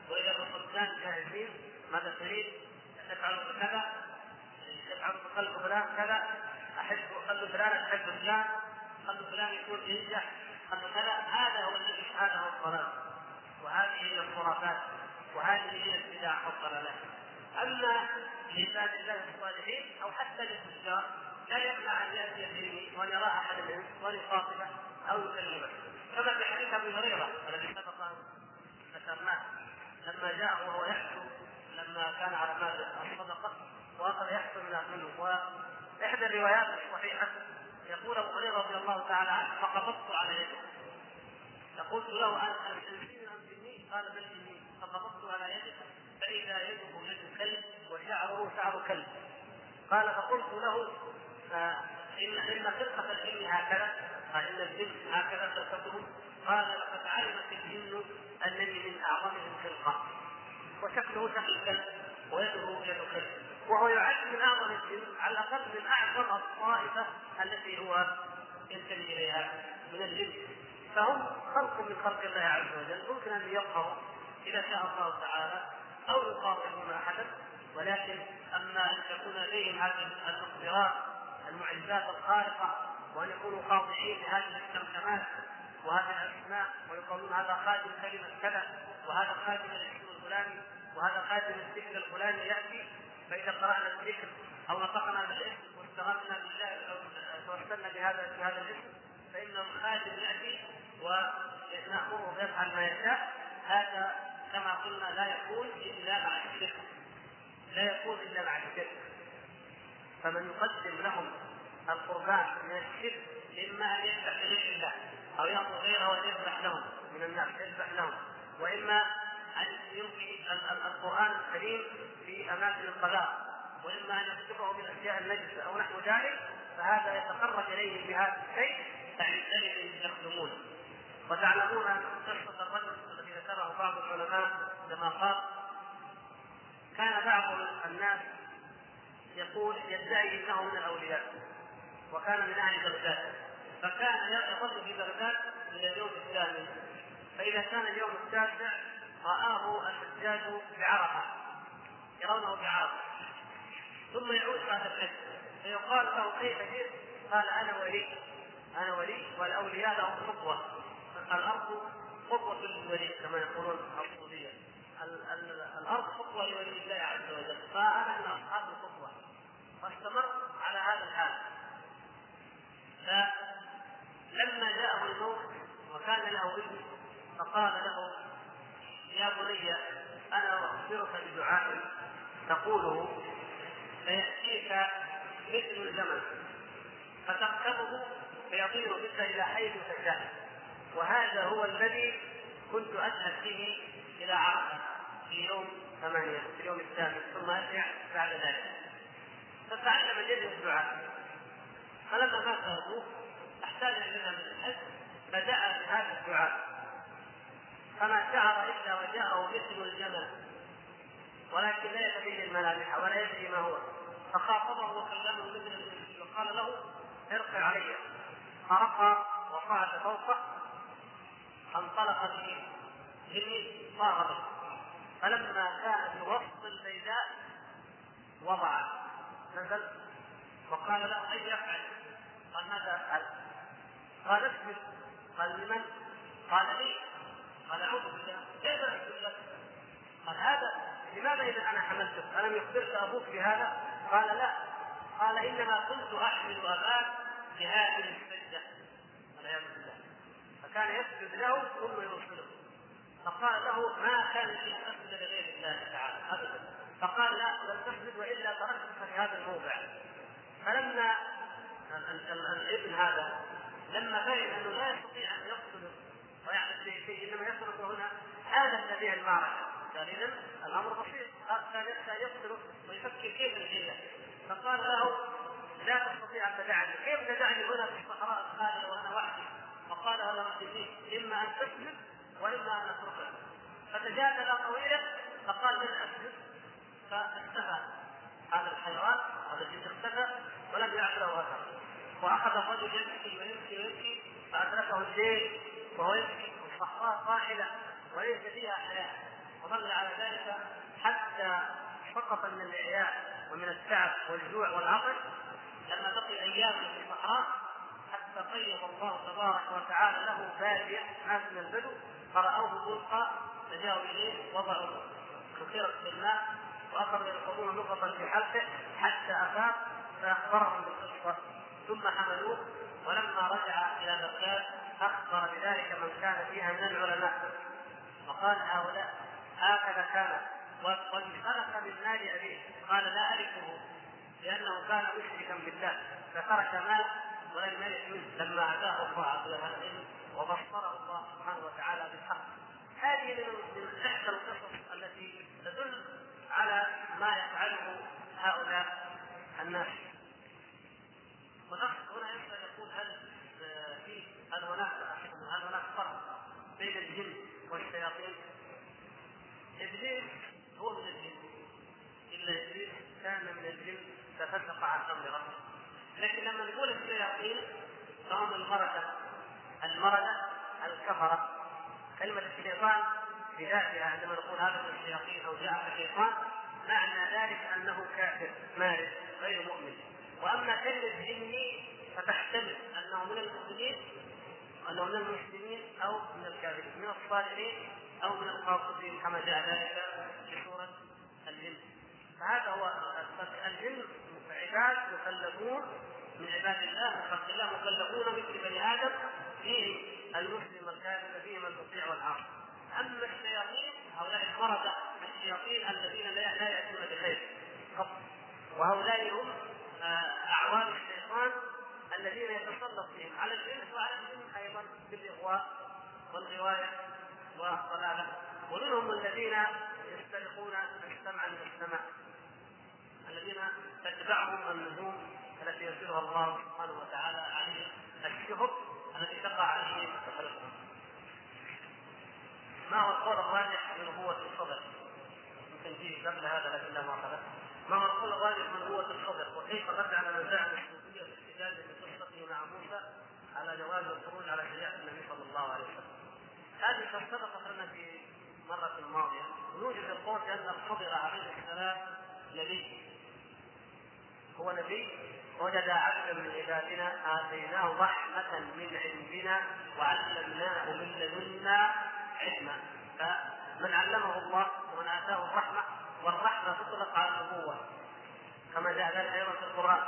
واذا الخبزان جاهزين ماذا تريد؟ تفعل كذا. تفعل بقلب فلان كذا. أحب قلب فلان أحب فلان. قلب فلان يكون ينجح قلب كذا. هذا هو الذي هذا هو الضلال وهذه هي الخرافات. وهذه هي البدع والضلالات أما لعباد الله الصالحين أو حتى للتجار لا يمنع أن يأتي اليه وأن يرى أحد الانس وأن يخاطبه أو يكلمه. كما في حديث أبي هريرة الذي سبق ذكرناه. لما جاء وهو يحسب لما كان على مال الصدقة وأخذ يحسب منه. وإحدى الروايات الصحيحة يقول أبو هريرة رضي الله تعالى عنه فقبضت على يده فقلت له أن انزلني ام جني قال بل جني فقبضت على يده فإذا يده يد كلب وشعره شعر كلب. قال فقلت له ان إن خلقه الجن هكذا قال ان الجن هكذا خلقته قال لقد علمت الجن انني من أعظمهم خلقه وشكله شكل ويده يد كلب وهو يعد من أعظم الجن على الاقل من أعظم الطائفة التي هو ينتمي إليها من الجن. فهم خلق من خلق الله عز وجل. ممكن أن يظهروا إذا شاء الله تعالى أو يخاطبون احدا ولكن أما أن تكون لديهم هذه المقدرات المعجزات الخارقة وأن يكونوا خاضعين لهذه السمسمات وهذه الأسماء ويقولون هذا خادم كلمة كذا وهذا خادم الاسم الفلاني وهذا خادم الذكر الفلاني يأتي فإذا قرأنا الذكر أو نطقنا بالاسم واستغفنا بالله أو توسلنا بهذا بهذا الاسم فان الخادم يأتي ونأمره يفعل ما يشاء. هذا كما قلنا لا يكون إلا مع الشرك لا يكون إلا مع الشرك فمن يقدم لهم القربان من الشرك إما أن لغير الله. أو يأخذ غيره وأن يذبح لهم من الناس يذبح لهم وإما أن يلقي القرآن الكريم في أماكن القذاء وإما أن يكتبه بالأشياء النجسة أو نحو ذلك فهذا يتقرب إليه بهذا الشيء فعندئذ يخدمونه وتعلمون قصة الرجل الذي ذكره بعض العلماء كما قال كان بعض الناس يقول يدعي إنه من الأولياء وكان من أهل بغداد فكان يظل في بغداد إلى اليوم الثامن. فإذا كان اليوم التاسع رآه الحجاج بعرفة يرونه بعرفة. ثم يعود بعد الحج. فيقال له كيف جئت؟ قال أنا ولي. أنا ولي والأولياء لهم خطوه الأرض خطوه للولي كما يقولون الصوفيه الأرض خطوه لولي الله عز وجل. فأنا من أصحاب الخطوه واستمر على هذا الحال. فلما جاءه الموت وكان له ابن فقال له يا بني أنا أخبرك بدعاء تقوله فيأتيك مثل الجمل فتركبه فيطير بك إلى حيث تشاء وهذا هو الذي كنت اذهب به إلى عرفة في يوم ثمانية في اليوم الثامن ثم أرجع بعد ذلك. فتعلم جد الدعاء فلما مات ابوه إلى من الحج فدعا بهذا الدعاء. فما شعر إلا وجاءه مثل الجمل ولكن لا يتبين الملامح ولا يدري ما هو. فخاطبه وكلمه مثل وقال له ارقى علي. فرقى وقعد فوقه فانطلق به. جميل صاغ فلما كان في وسط البيداء وضع نزل وقال له أي يفعل؟ قال ماذا أفعل؟ قال اسجد قال لمن؟ قال لي؟ قال أعوذ بالله. كيف اسجد لك؟ قال هذا لماذا إذا أنا حملتك؟ ألم يخبرك أبوك بهذا؟ قال لا. قال إنما كنت أحمل أباك بهذه السجده والعياذ بالله. فكان يسجد له ثم يوصله فقال له ما كان لي أسجد لغير الله تعالى؟ أبدا. فقال لا بل تسجد وإلا تركتك في هذا الموضع. فلما الابن هذا لما فهم انه لا يستطيع أن يقتله ويعمل به شيء إنما يترك هنا هذا الذي المعركة. قال اذا الامر بسيط كان يخشى يقتله ويفكر كيف الحيله فقال له لا تستطيع أن تدعني. كيف تدعني هنا في الصحراء الخاليه وأنا وحدي؟ فقال هذا فيه إما أن تسلم وإما أن اتركك فتجادل طويلا فقال من اسلم فاختفى هذا الحيوان هذا الجن اختفى ولم يعد له اثر وأخذ الرجل يمشي ويمشي ويمشي فأدركه الليل وهو يمشي والصحراء قاحلة وليس فيها حياة. وظل على ذلك حتى سقط من الاعياء ومن التعب والجوع والعطش. لما بقي أيام في الصحراء حتى قيض الله تبارك وتعالى له بادية ناس من البدو فرأوه ملقى فجاءوا إليه وضعوا كثيرة بالماء وأخذوا يركضون نقطا في حلقه حتى أفاق فأخبرهم بالقصة. ثم حملوه ولما رجع إلى بغداد أخبر بذلك من كان فيها من العلماء. وقال هؤلاء هكذا كان. وقد خلق من مال أبيه. قال لا اعرفه لأنه كان مشركا بالله. فترك مال ولم يرث منه. لما أتاه الله عز وجل وبصره الله سبحانه وتعالى بالحق. هذه من إحدى القصص التي تدل على ما يفعله هؤلاء الناس. ونقصد هنا يسأل يقول هل في هل هناك هل هناك فرق بين الجن والشياطين؟ إبليس هو من الجن. إلا إبليس كان من الجن ففسق عن أمر ربه. لكن لما نقول الشياطين فهم المردة المردة الكفرة. كلمة الشيطان بذاتها عندما نقول هذا من الشياطين أو جاء الشيطان معنى ذلك أنه كافر مارد غير مؤمن. وأما كلمه جني فتحتمل أنه من المسلمين انه من المسلمين أو من الكافرين من الصالحين أو من القاصدين كما جاء ذلك في سورة الجن. فهذا هو الجن عباد مكلفون من عباد الله من خلق الله مكلفون مثل بني آدم فيهم المسلم والكافر فيهم المطيع والعاصي. أما الشياطين هؤلاء المرضى الشياطين الذين لا يأتون بخير. وهؤلاء هم اعوان الشيطان الذين يتسلط بهم على الإنس وعلى الجن أيضا بالاغواء والغواية والضلالة. ومنهم الذين يسترقون السمع من السماء الذين تتبعهم النجوم التي يرسلها الله سبحانه وتعالى عليهم الشهب التي تقع عليهم تخلقهم. ما هو القول الراجح من نبوة الصدر؟ يمكن فيه قبل هذا لكن لا ما ما القول الراجح من نبوة الصدر؟ وكيف رد على من الصوفية في الاحتجاج بقصته مع موسى على جواز الخروج على شريعة النبي صلى الله عليه وسلم؟ هذه قد سبقت لنا في مرة ماضية. يوجد القول بأن الخضر عليه السلام نبي. هو نبي. وجد عبدا من عبادنا. آتيناه رحمة من عندنا وعلمناه من لدنا علما. فمن علمه الله ومن آتاه الرحمة والرحمة تطلق على النبوة كما جاء ذلك أيضا في القرآن.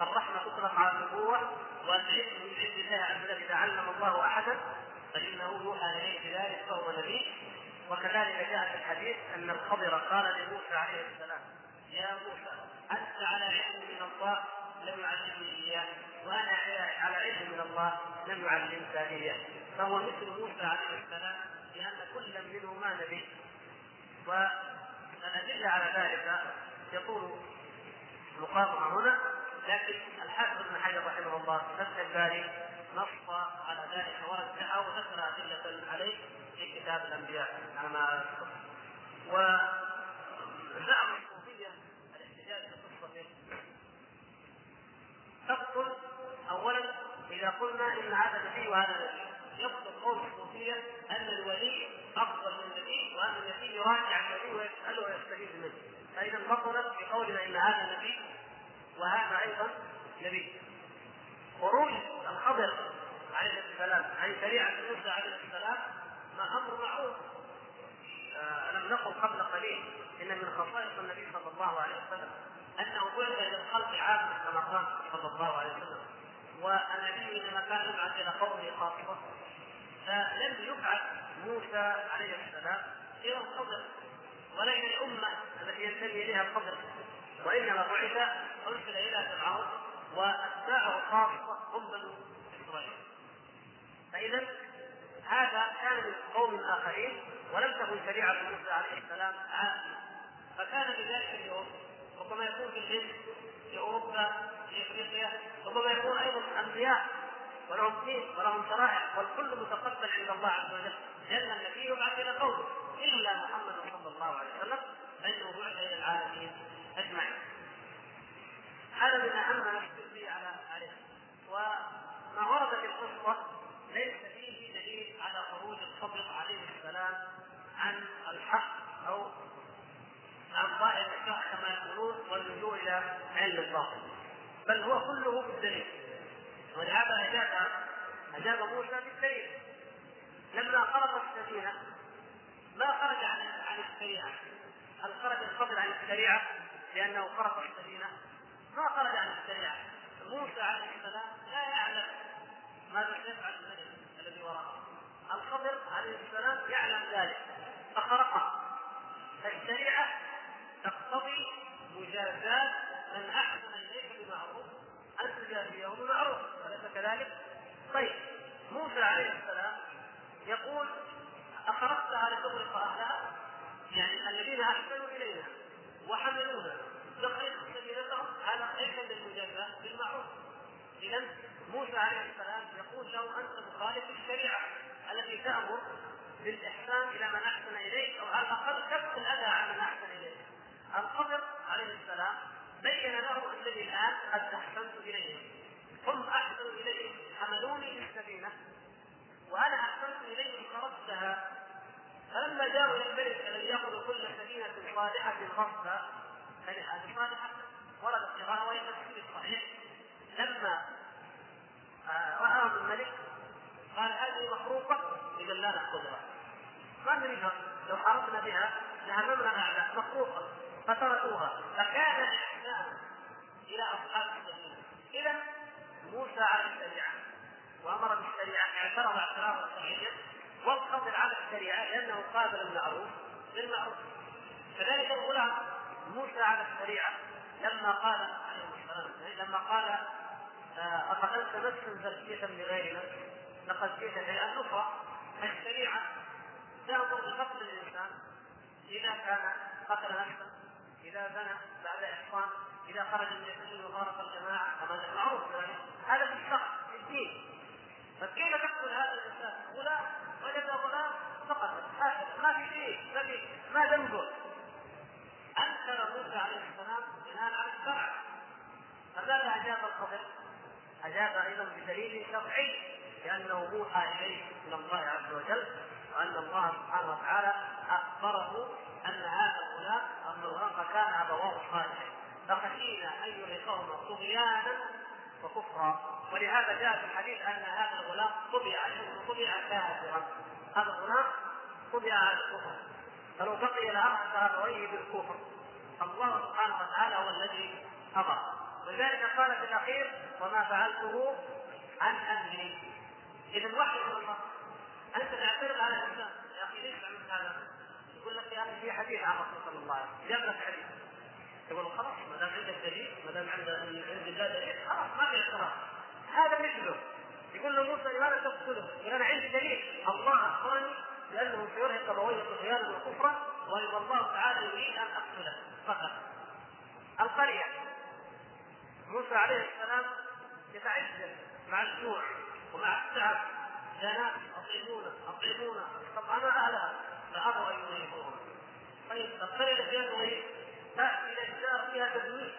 الرحمة تطلق على النبوة والعلم من عند الله عز وجل إذا علم الله احدا فإنه يوحى إليه بذلك فهو نبي. وكذلك جاء في الحديث أن الخضر قال لموسى عليه السلام يا موسى أنت على علم من الله لم يعلمني إياه وأنا على علم من الله لم يعلمك إياه. فهو مثل موسى عليه السلام لأن كل منهما نبي. والادله على ذلك يطول مقاطعه هنا لكن الحافظ ابن حجر رحمه الله فتح الباري نص على ذلك ورجعه وذكر أدلة عليه في كتاب الأنبياء. على ما اذكر وزعم الصوفية الاحتجاج بقصته. تبطل اولا إذا قلنا إن هذا نبي وهذا نبي يبطل قول الصوفية أن الولي أفضل من النبي وأن النبي يراجع النبي ويسأله ويستفيد منه فإذا بطلت بقولنا إن هذا نبي وهذا أيضا نبي. خروج الخضر عليه السلام عن شريعة موسى عليه السلام ما أمر معروف. آه لم نقل قبل قليل إن من خصائص النبي صلى الله عليه وسلم أنه بعث إلى الخلق عامه كما قال صلى الله عليه وسلم. والنبي إنما كان يبعث إلى قومه خاصة. فلم يبعث موسى عليه السلام إلى الخضر ولا إلى الامه التي ينتمي إليها الخضر وإنما بعث ارسل إلى فرعون وأتباعه خاصة هم بنو إسرائيل. فإذا هذا كان من قوم آخرين ولم تكن شريعة موسى عليه السلام عامة. فكان بذلك اليوم ربما يكون في الهند في أوروبا في إفريقيا ربما يكون أيضا أنبياء ولهم دين ولهم شرائع والكل متقبل عند الله عز وجل. لأن النبي يبعث إلى قومه إلا محمد صلى الله عليه وسلم فإنه بعث إلى العالمين أجمعين. هذا من أهم ما نشكر على عليه وما ورد في القصة ليس فيه دليل على خروج الخضر عليه السلام عن الحق أو عن ظاهر الحق كما يقولون واللجوء إلى علم الباطل. بل هو كله بالدليل. ولهذا اجاب أجاب موسى بالدليل. لما خلق السفينة ما خرج عن عن الشريعه هل خرج الخضر عن الشريعه لأنه خرق السفينة. ما خرج عن الشريعه موسى عليه السلام لا يعلم ماذا سيفعل الملك الذي وراءه. الخضر عليه السلام يعلم ذلك. فخرقه. فالشريعه تقتضي مجازات من أحسن اليك بمعروف أن تجازيه بمعروف. أليس كذلك؟ طيب موسى عليه السلام يقول اخرقتها لتغرق اهلها يعني الذين أحسنوا إلينا وحملونا نخرج سبيلتهم هذا ليس بالمجازاه بالمعروف. اذا موسى عليه السلام يقول له أنت مخالف الشريعة التي تأمر بالإحسان إلى من أحسن إليك أو على الاقل كف الأذى عن من أحسن إليك. الخضر عليه السلام بين له أنني الآن قد أحسنت إليهم. هم أحسنوا الي حملوني في السفينه وأنا احسنت اليهم خرجتها فلما جاءوا إلى الملك الذي ياخذ كل سفينه صالحه غصبا هذه صالحه ورد قراءه وهي تفسير صحيح. لما راى الملك قال هذه مخروقة؟ إذا لا ناخذها ما نريدها لو حرصنا بها لهممنا الاعداء مخروقة فتركوها فكان إحسان إلى أصحاب السفينه إذا موسى على الشريعة وأمر بالشريعة اعترض اعتراضا شرعيا والخضر على الشريعة لأنه قابل المعروف بالمعروف. كذلك الغلام موسى على الشريعة لما قال عليه السلام لما قال أقتلت نفسا زكية بغير نفس لقد جئت شيئا نكرا الشريعة تأمر بقتل الإنسان إذا كان قتل نفسا إذا زنى بعد إحصان إذا خرج من الدين وفارق الجماعة كما معروف هذا في الشرع في الدين. فكيف تقتل هذا الإنسان؟ غلام وجد غلام فقط. ما في شيء ما في ما ذنبه أنكر موسى عليه السلام بناء على الشرع. فماذا أجاب الخضر؟ أجاب أيضا بدليل شرعي لأنه موحى إليه من الله عز وجل وأن الله سبحانه وتعالى أخبره أن هذا الغلام أن الغلام كان أبواه صالحين فخشينا أن يرهقهما طغيانا وكفرا. ولهذا جاء في الحديث أن هذا الغلام طبع طبع كافرا هذا الغلام طبع على الكفر. فلو بقي لأرهق أبويه بالكفر. الله سبحانه وتعالى هو الذي أمر. ولذلك قال في الأخير وما فعلته عن امري اذا وحي من الله أنت تعترض على الإنسان. يا أخي ليش عملت هذا؟ يقول لك يا أخي في حديث عن الرسول صلى الله عليه وسلم. جاب لك حديث. يقول خلاص ما دام عندك دليل ما دام عند عند الله دليل خلاص ما في اعتراض. هذا مثله يقول له موسى لماذا تقتله؟ يقول أنا عندي دليل. الله اخبرني لأنه سيرهق ابويه طغيانا وكفرا وأيضا الله تعالى يريد أن أقتله فقط. القرية. موسى عليه السلام يتعجل مع الجوع ومع التعب. ناس اطعمونا اطعمونا طبعا أهلها فابوا أن يضيفوهم طيب القرية التي تأتي إلى الدار فيها تدوير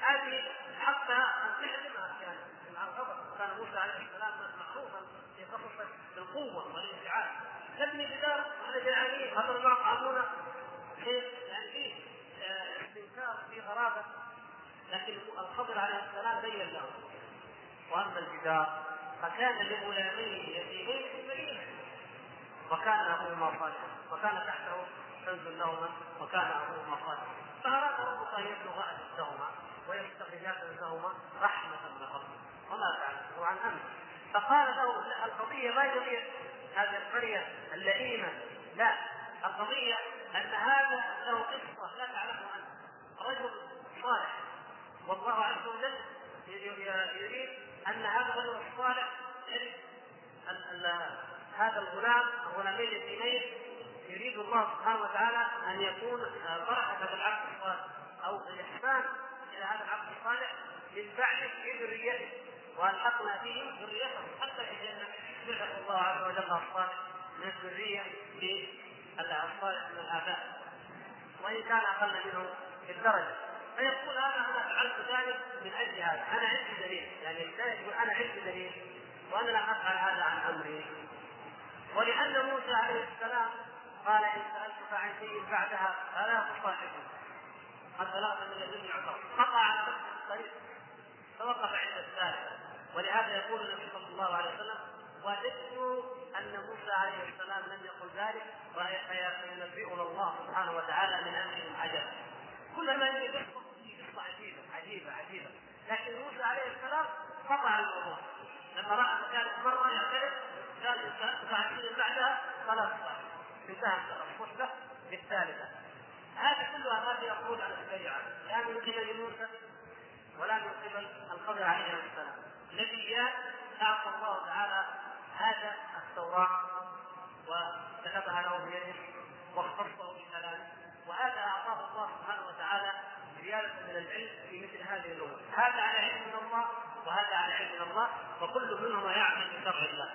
هذه حقها أن مع كان موسى عليه السلام معروفا في قصصه بالقوه والانفعال. تبني جدار إحنا جعانين هذا ما طعمونا يعني فيه استنكار في غرابة. لكن الخضر عليه السلام بين له. وأما الجدار فكان لغلامين يتيمين في المدينة وكان ابوهما صالحا. وكان تحته كنز لهما وكان ابوهما صالحا. فأراد ربك أن يبلغ اشدهما ويستخرجا كنزهما رحمة من ربك وما فعل عن أمر. فقال له القضية ما قضيه هذه القرية اللئيمة. لا القضية أن هذا له قصة لا تعلمها أنت. رجل صالح. والله عز وجل يريد أن هذا الرجل الصالح هذا الغلام الغلامين اليتيمين يريد الله سبحانه وتعالى أن يكون بركة العبد الصالح أو الاحسان إلى هذا العبد الصالح للبعث في ذريته وألحقنا فيهم ذريتهم حتى في الجنة. يلحق الله عز وجل الصالح من الذرية بالصالح من الآباء. وإن كان أقل منه في الدرجة. فيقول هذا أنا فعلت ذلك من أجل هذا. أنا عندي دليل. يعني الانسان يقول أنا عندي دليل وأنا لا أفعل هذا عن أمري. ولأن موسى عليه السلام قال إن سألتك عن شيء بعدها فلا تصاحبه. قد بلغت من لدني عذر قطع الطريق. توقف عند الثالث ولهذا يقول النبي صلى الله عليه وسلم وددت أن موسى عليه السلام لم يقل ذلك فينبئنا الله سبحانه وتعالى من امرهم عجبا كلما يجي قصة عجيبة عجيبة عجيبة. لكن موسى عليه السلام قطع الموضوع. لما رأى مكان مره يعترف قال فعل بعدها خلاص انتهى الصحبه بالثالثه هذه كلها ما خروج عن الشريعة لا من قبل موسى ولا من قبل الخضر عليه السلام. نبيان اعطى الله تعالى هذا التوراة وكتبها له بيده واختصه بكلامه. وهذا أعطاه الله سبحانه وتعالى زياده من العلم في مثل هذه الأمور. هذا على علم من الله وهذا على علم من الله وكل منهما يعمل بشرع الله.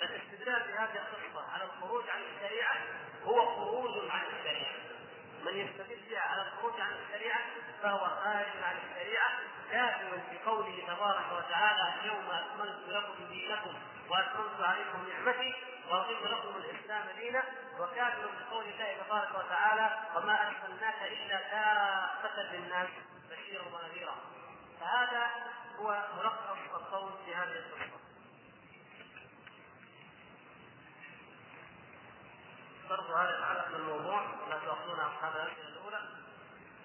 فالاستدلال بهذه القصة على الخروج عن الشريعة هو خروج عن الشريعة. من يستدل بها على الخروج عن الشريعة فهو خارج عن الشريعة كافر بقوله تبارك وتعالى اليوم أكملت لكم دينكم وأتممت عليكم نعمتي ورضيت لكم الإسلام دينا وكافر بقول الله تبارك وتعالى وما أرسلناك إلا كافة للناس بشيرا ونذيرا. فهذا هو ملخص القول في هذه القصة برضو هذا يتعلق بالموضوع لا تأخذون أصحاب الاسئله الأولى.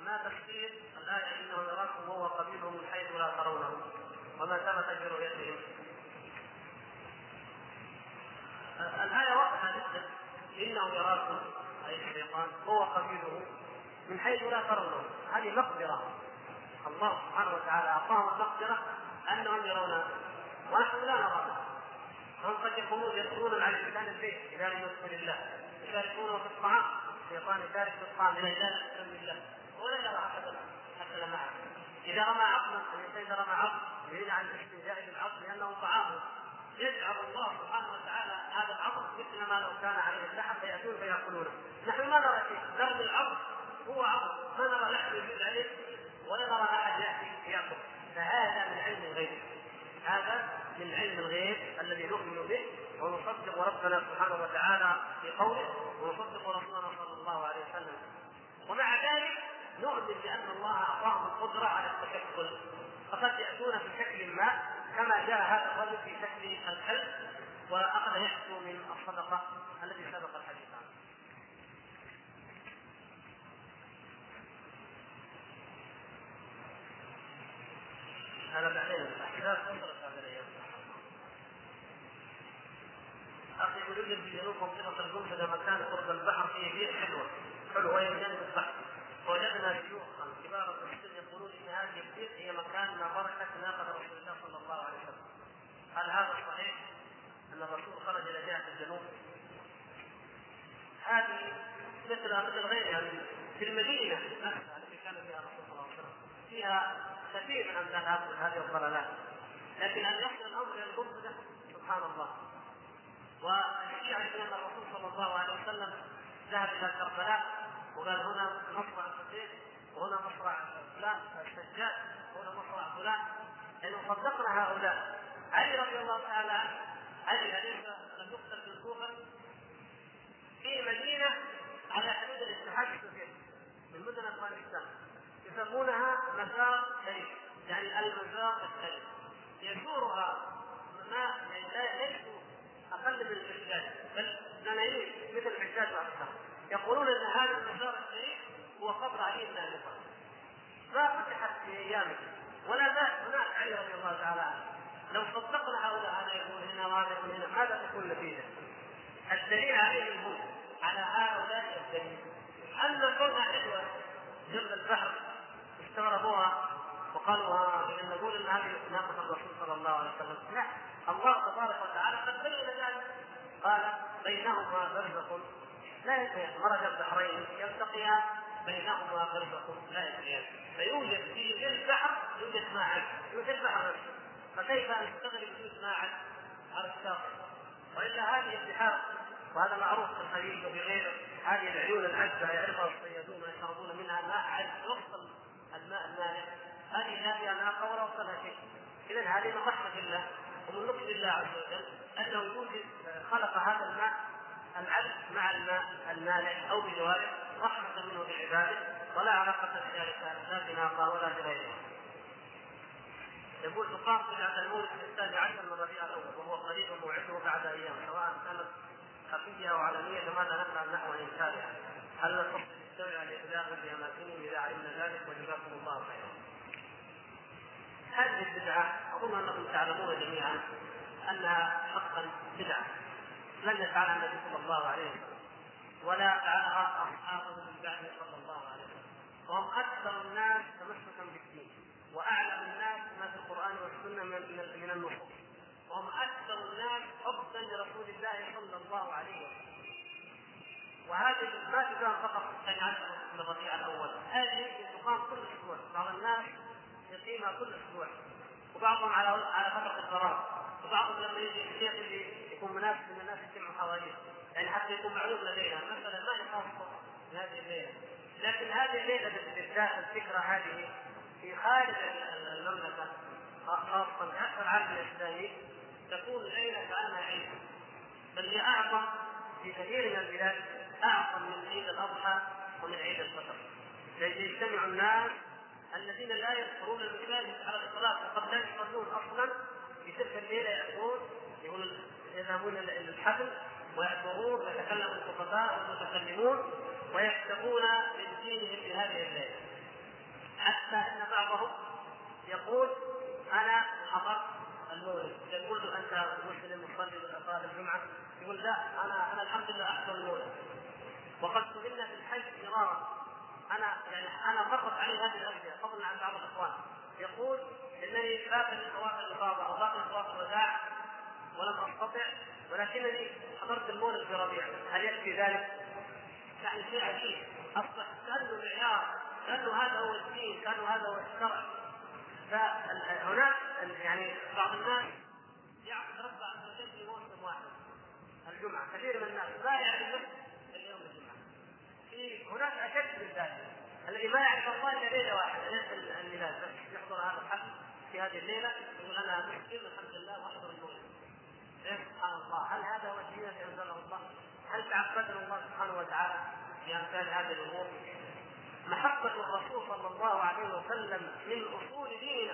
ما تفسير الآية إنه يراكم وهو قبيله من حيث لا ترونه وما ثبت في رؤيتهم. الآية واضحة جدا. إنه يراكم أي الشيطان هو قبيله من حيث لا ترونه. هذه مقدرة. الله سبحانه وتعالى أعطاهم المقدرة أنهم يرونه ونحن لا نراه هم قد يكونون يدخلون على الإنسان البيت إذا لم يذكر الله يشاركونه في الطعام الشيطان يشارك في الطعام. إذا جاء يذكر الله ولا يرى أحدا حتى معه. إذا رمى عقلا الإنسان إذا رمى عقل يريد عن الاستنجاء بالعقل لأنه طعامه يجعل الله سبحانه وتعالى هذا العظم مثل ما لو كان عليه اللحم فيأتون فيأكلونه. نحن ما نرى شيء. نرى العظم هو عظم ما نرى لحم يجوز عليه ولا نرى أحد يأتي يأكل. فهذا من علم الغيب. هذا من علم الغيب الذي نؤمن به. ونصدق ربنا سبحانه وتعالى في قوله ونصدق رسولنا صلى الله عليه وسلم. ومع ذلك نؤمن بأن الله أعطاهم القدرة على التشكل. فقد يأتون في شكل ما كما جاء هذا الرجل في شكل الكلب وأخذ يحكو من الصدقة التي سبق الحديث عنها. هذا بعدين. الاحداث أخي يوجد في جنوب منطقه الجمهة مكان قرب البحر فيه بيئة حلوة. حلوة وهي جانب البحر. وجدنا شيوخا كبارا في السن يقولون ان هذه البيئه هي مكان ما بركت ناقه رسول الله صلى الله عليه وسلم. هل هذا صحيح؟ أن الرسول خرج إلى جهة الجنوب؟ هذه مثل مثل غيرها في المدينة. نفسها التي كان فيها الرسول صلى الله عليه وسلم. فيها كثير من امثال هذه الضلالات لكن أن يصل الأمر إلى سبحان الله. والشيعة ان الرسول صلى الله عليه وسلم ذهب إلى كربلاء وقال هنا مصرع الحسين وهنا مصرع فلان السجاد وهنا مصرع فلان. لأنه صدقنا هؤلاء. علي رضي الله تعالى عنه علي اليس لم يقتل في الكوفة في مدينة على حدود الاتحاد السوفيتي من مدن أفغانستان يسمونها مسار شريف يعني المسار الشريف يزورها ما ليسوا أقل من الحجاج بل ملايين مثل الحجاج وأكثر يقولون إن هذا المسار الشريف هو قبر علي بن أبي طالب. ما فتحت في أيامه. ولا زال هناك علي رضي الله تعالى عنه. لو صدقنا هؤلاء هذا يكون هنا وهذا يكون هنا ماذا تكون النتيجه؟ الدليل عليهم هم على هؤلاء الدليل. اما كونها حلوة جنب البحر استغربوها وقالوا نقول إن هذه ناقة الرسول صلى الله عليه وسلم. لا. الله تبارك وتعالى قد بين ذلك قال بينهما برزخ لا يلتقيان مرج البحرين يلتقيان بينهما برزخ لا يلتقيان فيوجد في البحر يوجد ماء يوجد بحر فكيف أن تستغرب وجود ماء على الشاطئ. وإلا هذه البحار وهذا معروف في الخليج وفي غيره هذه العيون العذبه يعرفها الصيادون ويشربون منها ماء عذب وسط الماء المالح هذه لا فيها ولا وصلها شيء. اذا هذه من رحمه الله. ومن لطف الله عز وجل أنه يوجد خلق هذا الماء العذب مع الماء المالح أو بجواره رحمة منه بعباده ولا علاقة بذلك لا بناقة ولا بغيرها. يقول تقام بدعة المولد في الثاني عشر من ربيع الأول وهو قريب موعده بعد أيام سواء كانت خفية أو علنية فماذا نفعل نحو إنكارها؟ هل نصح بالتوعيه لابلاغ باماكنهم اذا علمنا ذلك وجزاكم الله خيرا. هذه البدعة أظن أنكم تعلمون جميعا أنها حقا بدعة. لم يفعلها النبي صلى الله عليه وسلم ولا فعلها أصحابه من بعده صلى الله عليه وسلم. وهم أكثر الناس تمسكا بالدين وأعلم الناس ما في القرآن والسنة من من النصوص وهم أكثر الناس حبا لرسول الله صلى الله عليه وسلم. وهذه ما تقام فقط في الثاني عشر من الربيع الأول. هذه تقام كل أسبوع. بعض الناس يقيمها كل أسبوع. وبعضهم على على فترة الفراغ. وبعضهم لما يجي الشيخ اللي يكون مناسب من الناس يجمعوا حواليه. يعني حتى يكون معلوم لدينا مثلا ما يخاف في هذه الليلة. لكن هذه الليلة بالذات الفكرة هذه في خارج المملكة. خاصة في أكثر العالم الإسلامي تكون ليلة كأنها عيد. بل هي أعظم في كثير من البلاد أعظم من عيد الأضحى ومن عيد الفطر. يجتمع الناس الذين لا يذكرون المساجد على الاطلاق وقد لا يصلون أصلا. في تلك الليلة ياتون يذهبون إلى الحفل ويحضرون ويتكلم الخطباء والمتكلمون ويكتبون من دينهم في هذه الليلة. حتى إن بعضهم يقول أنا حضرت المولد. يقول له انت مسلم مصلي صلاه الجمعة. يقول لا أنا أنا الحمد لله أحضر المولد. وقد سئلنا في الحج مرارا. أنا يعني أنا مرت علي هذه الامثله فضلا عن بعض الإخوان. يقول إنني باقي طواف الافاضه أو باقي طواف الوداع ولم أستطع ولكنني حضرت المولد في ربيع هل يكفي ذلك؟ يعني شيء عجيب. أصبح كأنه معيار كأنه هذا هو الدين كأنه هذا هو الشرع. فهناك يعني بعض الناس يعبد رب عز وجل في موسم واحد الجمعة. كثير من الناس لا يعرف هناك أشد من ذلك. الذي ما يعرف الله إلا ليلة واحدة. ليله الميلاد بس يحضر هذا الحفل في هذه الليلة. يقول أنا مسلم الحمد لله وأحضر المولد سبحان الله. هل هذا هو الدين الذي أنزله الله؟ هل تعبدنا الله سبحانه وتعالى في امثال هذه الأمور؟ محبة الرسول صلى الله عليه وسلم من أصول ديننا.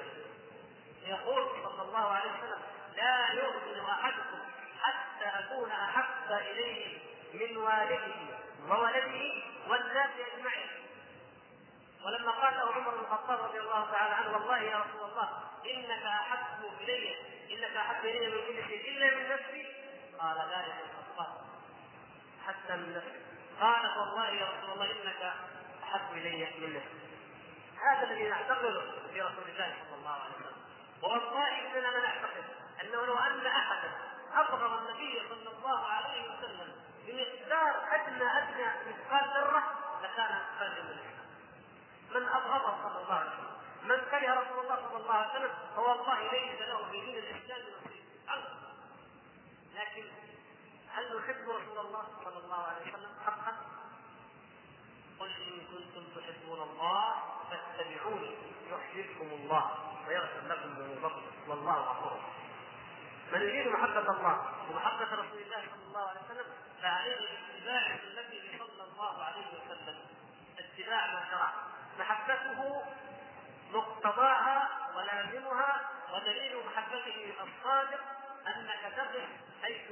يقول صلى الله عليه وسلم لا يؤمن أحدكم حتى أكون أحب إليه من والده. وولده والناس أجمعين ولما قال له عمر بن الخطاب رضي الله تعالى عنه والله يا رسول الله إنك إلي إنك أحب إلي من كل شيء إلا من نفسي. قال ذلك الخطاب حتى من نفسي. قالت والله يا رسول الله إنك أحب إلي من نفسي. هذا الذي نعتقده في رسول الله صلى الله عليه وسلم. والله اننا لنعتقد أنه لو أن أحدا ابغض النبي صلى الله عليه وسلم بمقدار أدنى أدنى مثقال ذرة لكان خارجا من الاسلام من ابغضه صلى الله عليه وسلم. من كره رسول الله صلى الله عليه وسلم فوالله ليس له في دين الإسلام نصيب لكن هل نحب رسول الله صلى الله عليه وسلم حقا؟ قل إن كنتم تحبون الله فاتبعوني يحببكم الله ويغفر لكم ذنوبكم. والله غفور من يريد محبة الله ومحبة رسول الله صلى الله عليه وسلم فعليه اتباع سنته صلى الله عليه وسلم اتباع ما شرع. محبته مقتضاها ولازمها ودليل محبته الصادق أنك تقف حيث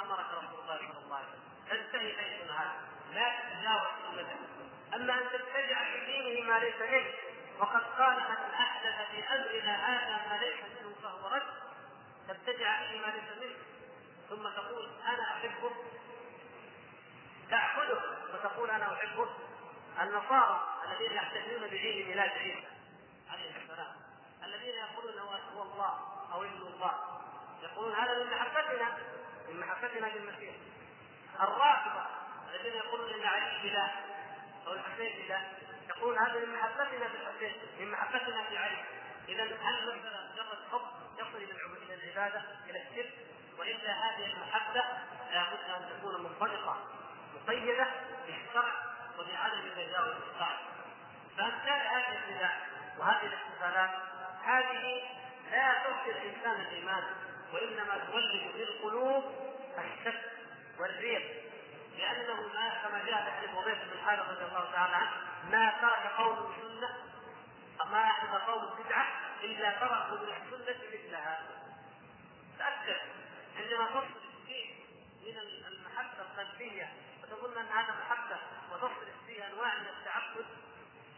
أمرك رسول الله صلى الله عليه وسلم. تنتهي حيث نهاك لا تتجاوز سنته أما أن تتبع في دينه ما ليس منه وقد قال من أحدث في أمرنا هذا ما ليس منه فهو رد. تبتدع فيه ما ليس منه ثم تقول أنا احبه تعبده وتقول أنا احبه النصارى الذين يحتفلون بعيد ميلاد عيسى عليه السلام. الذين يقولون هو الله أو ابن الله. يقولون هذا من محبتنا من محبتنا للمسيح. الرافضة الذين يقولون إن علي اله أو الحسين اله يقول هذا من محبتنا في الحسين من محبتنا في علي اذا هل مثلا مجرد حب يصل إلى العبادة إلى الشرك. وإلا هذه المحبة لابد أن تكون منطلقه مقيده بالشرع وبعدم تجاوز الشرع فامثال هذه البدع وهذه الاحتفالات هذه لا تعطي الإنسان الإيمان وإنما تولد في القلوب الشك والريب. لأنه ما كما جاء في حديث بن حارث رضي الله تعالى عنه ما ترك قوم السنة ما احدث قوم بدعة إلا تركوا من السنة مثلها. تأكد عندما تصل الشيء من المحبة القلبية وتظن أن هذا محبة وتصل فيه أنواع من التعبد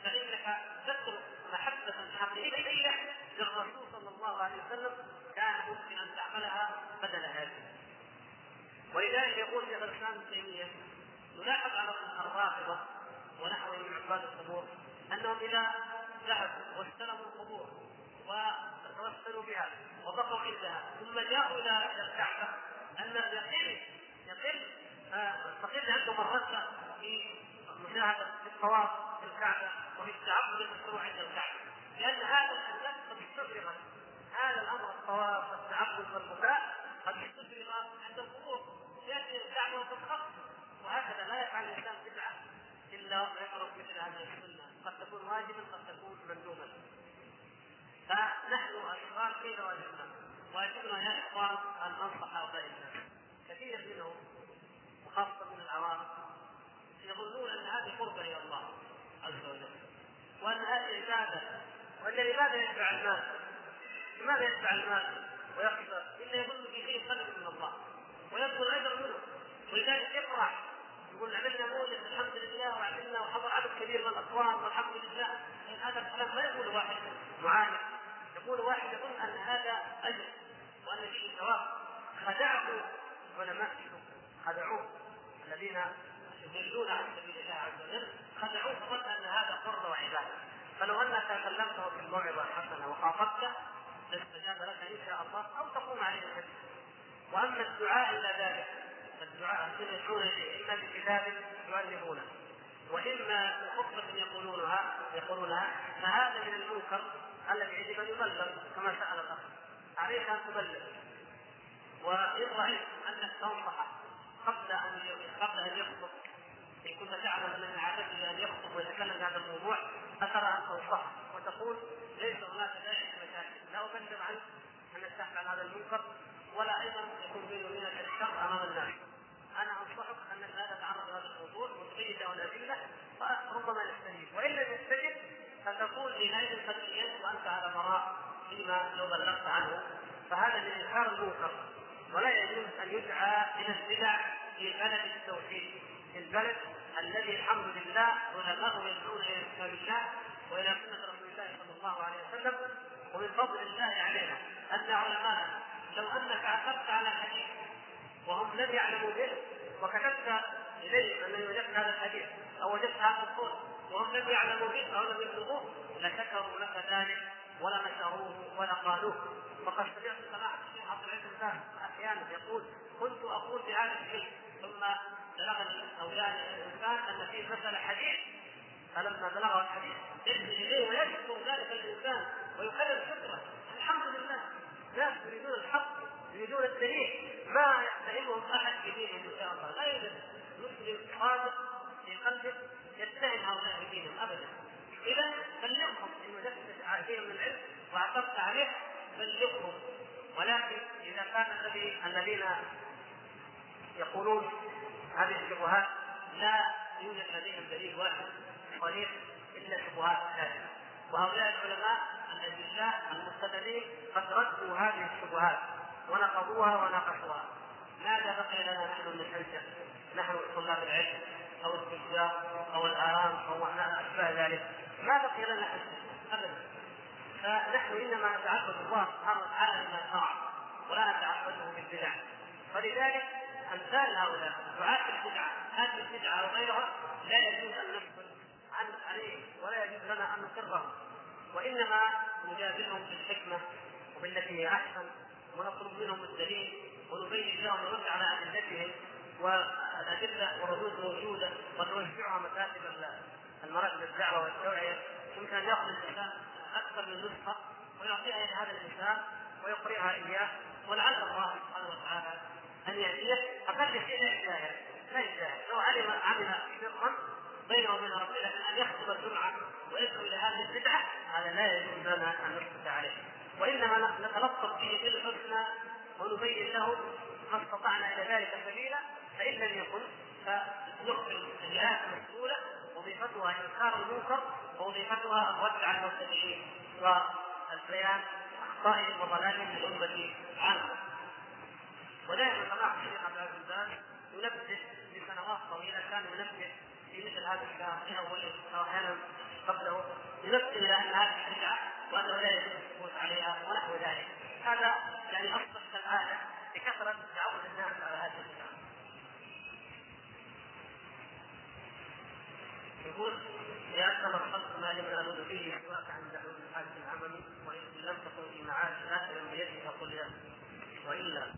فإنك تترك محبة حقيقية للرسول صلى الله عليه وسلم كان ممكن أن تعملها بدل هذه. ولذلك يقول شيخ الإسلام ابن تيمية نلاحظ على الرافضة ونحوهم من عباد القبور أنهم إذا ذهبوا واستلموا القبور وتوسلوا بها وبقوا عندها. ثم جاءوا إلى الكعبة. أن يقل يقل تقل عندهم الرغبه في مشاهده الطواف في الكعبة وفي التعبد المشروع عند الكعبة. لأن هذا النفس قد استفرغت هذا الأمر الطواف والتعبد والبكاء قد استفرغ عند القبور. يأتي الكعبة وتتخصص وهكذا لا يفعل الإنسان بدعة إلا ويترك مثل هذه السنة. قد تكون واجبا قد تكون مندوبا. فنحن الصغار كيف واجبنا؟ واجبنا يا اخوان أن ننصح هؤلاء الناس. كثير منهم وخاصة من العوام يظنون أن هذه قربه إلى الله عز وجل وأن هذه عبادة وأن لماذا يتبع المال؟ لماذا يتبع المال ويخسر إلا يظن في شيء خير من الله ويبذل الأجر منه. ولذلك يفرح يقول عملنا مولد الحمد لله وعملنا وحضر عدد كبير من الاصوات والحمد لله. هذا الكلام ما يقول واحد معاند يقول واحد يظن أن هذا أجر وأن فيه ثواب. خدعه علماء خدعوه الذين يضلون عن سبيل الله عز وجل خدعوه فظن أن هذا قرب وعبادة. فلو أنك كلمته في الموعظة الحسنه وخاطبته لاستجاب لك إن شاء الله أو تقوم عليه الحديث وأما الدعاء إلى ذلك فالدعاء الذين يدعون إليه. إما بكتاب يؤلفونه وإما بخطبة يقولونها يقولونها. فهذا من المنكر. الذي يجب ان يبلغ كما سأل الأخ. عليك أن تبلغ. وان رايت انك تنصح قبل أن قبل أن يخطب. إن كنت تعلم ان من عادته أن يخطب ويتكلم في هذا الموضوع فترى أن تنصحه وتقول ليس هناك داعي للمشاكل لا أبلغ عنك انك تفعل هذا المنكر ولا أيضا يكون بيني وبينك الشر أمام الناس. أنا أنصحك أنك لا تتعرض لهذا الموضوع وتبين له الادله فربما يستجيب. وإن لم يستجب فتقول حينئذ قد وأنت على براء فيما لو بلغت عنه فهذا من إنكار المنكر. ولا يجوز أن يدعى إلى البدع في بلد التوحيد. في البلد الذي الحمد لله علماء يدعون إلى كتاب الله وإلى سنة رسول الله صلى الله عليه وسلم ومن فضل الله علينا أن يا علماء لو أنك عثرت على حديث وهم لم يعلموا به وكتبت اليهم انني وجدت هذا الحديث أو وجدت هذا القول وهم لم يعلموا به أو لم يبلغوه لشكروا لك ذلك ولا نشروه ولا قالوه. وقد سمعت سماحه الشيخ عبد العزيز أحيانا يقول كنت أقول بهذا الشيء ثم بلغني أو جاءني الإنسان أن فيه مسألة حديث. فلما بلغه الحديث يجري إليه ويشكر ذلك الإنسان ويكرر شكره. الحمد لله ناس يريدون الحق يريدون الدليل. ما يتهمهم أحد بدينهم إن شاء الله. لا يوجد مسلم صادق في قلبه. يتهم هؤلاء بدينهم ابدا. إذا بلغهم إن وجدت فيهم من العلم واعترفت عليه بلغهم. ولكن إذا كان الذي الذين يقولون هذه الشبهات لا يوجد لديهم دليل واحد صريح إلا شبهات ثانية. وهؤلاء العلماء الاجلاء المستدلين قد ردوا هذه الشبهات ونقضوها وناقشوها. ماذا بقي لنا نحن من نحن طلاب العلم. أو التجار أو الآرام أو اشباه ذلك. ما بقي لنا ابدا. فنحن إنما نتعبد الله سبحانه وتعالى بما شرع ولا نتعبده بالبدع. فلذلك أمثال هؤلاء دعاة البدعه هذه البدعه وغيرها لا يجوز أن نقبل عن عليه ولا يجوز لنا أن نقرهم. وإنما نجادلهم بالحكمة وبالتي هي أحسن ونطلب منهم الدليل ونبين لهم ونرد على أدلتهم والادله والردود موجودة ونوزعها مكاتب المراكز الدعوه والتوعية. يمكن ان يأخذ الإنسان أكثر من نسخة ويعطيها إلى هذا الإنسان ويقرئها إياه ولعل الله سبحانه وتعالى أن يأتيه. أقل شيء لا يجاهل لا يجاهل لو علم عمل سرا بينه وبين ربه لكن أن يخطب الجمعة ويدعو إلى هذه البدعة هذا لا يجوز لنا أن نسكت عليه. وإنما نتلطف به بالحسنى ونبين له ما استطعنا إلى ذلك سبيلا. فإن لم يكن فنخبر الجهات المسؤولة وظيفتها إنكار المنكر ووظيفتها الرد على المبتدئين والبيان أخطائهم وضلالهم للأمة عامه ودائما سماحه الشيخ عبد العزيز ينبه لسنوات طويلة كان ينبه في مثل هذا الشهر في اوله أو أحيانا قبله ينبه إلى أن هذه بدعه وانه لا يجوز السكوت عليها ونحو ذلك. هذا يعني أصبح كالعاده بكثره تعود الناس على هذه البدعه يقول ما لم ألد فيه سواك عند حدود الحادث العملي وإن لم تكن في معاش آخر بيده فقل وإلا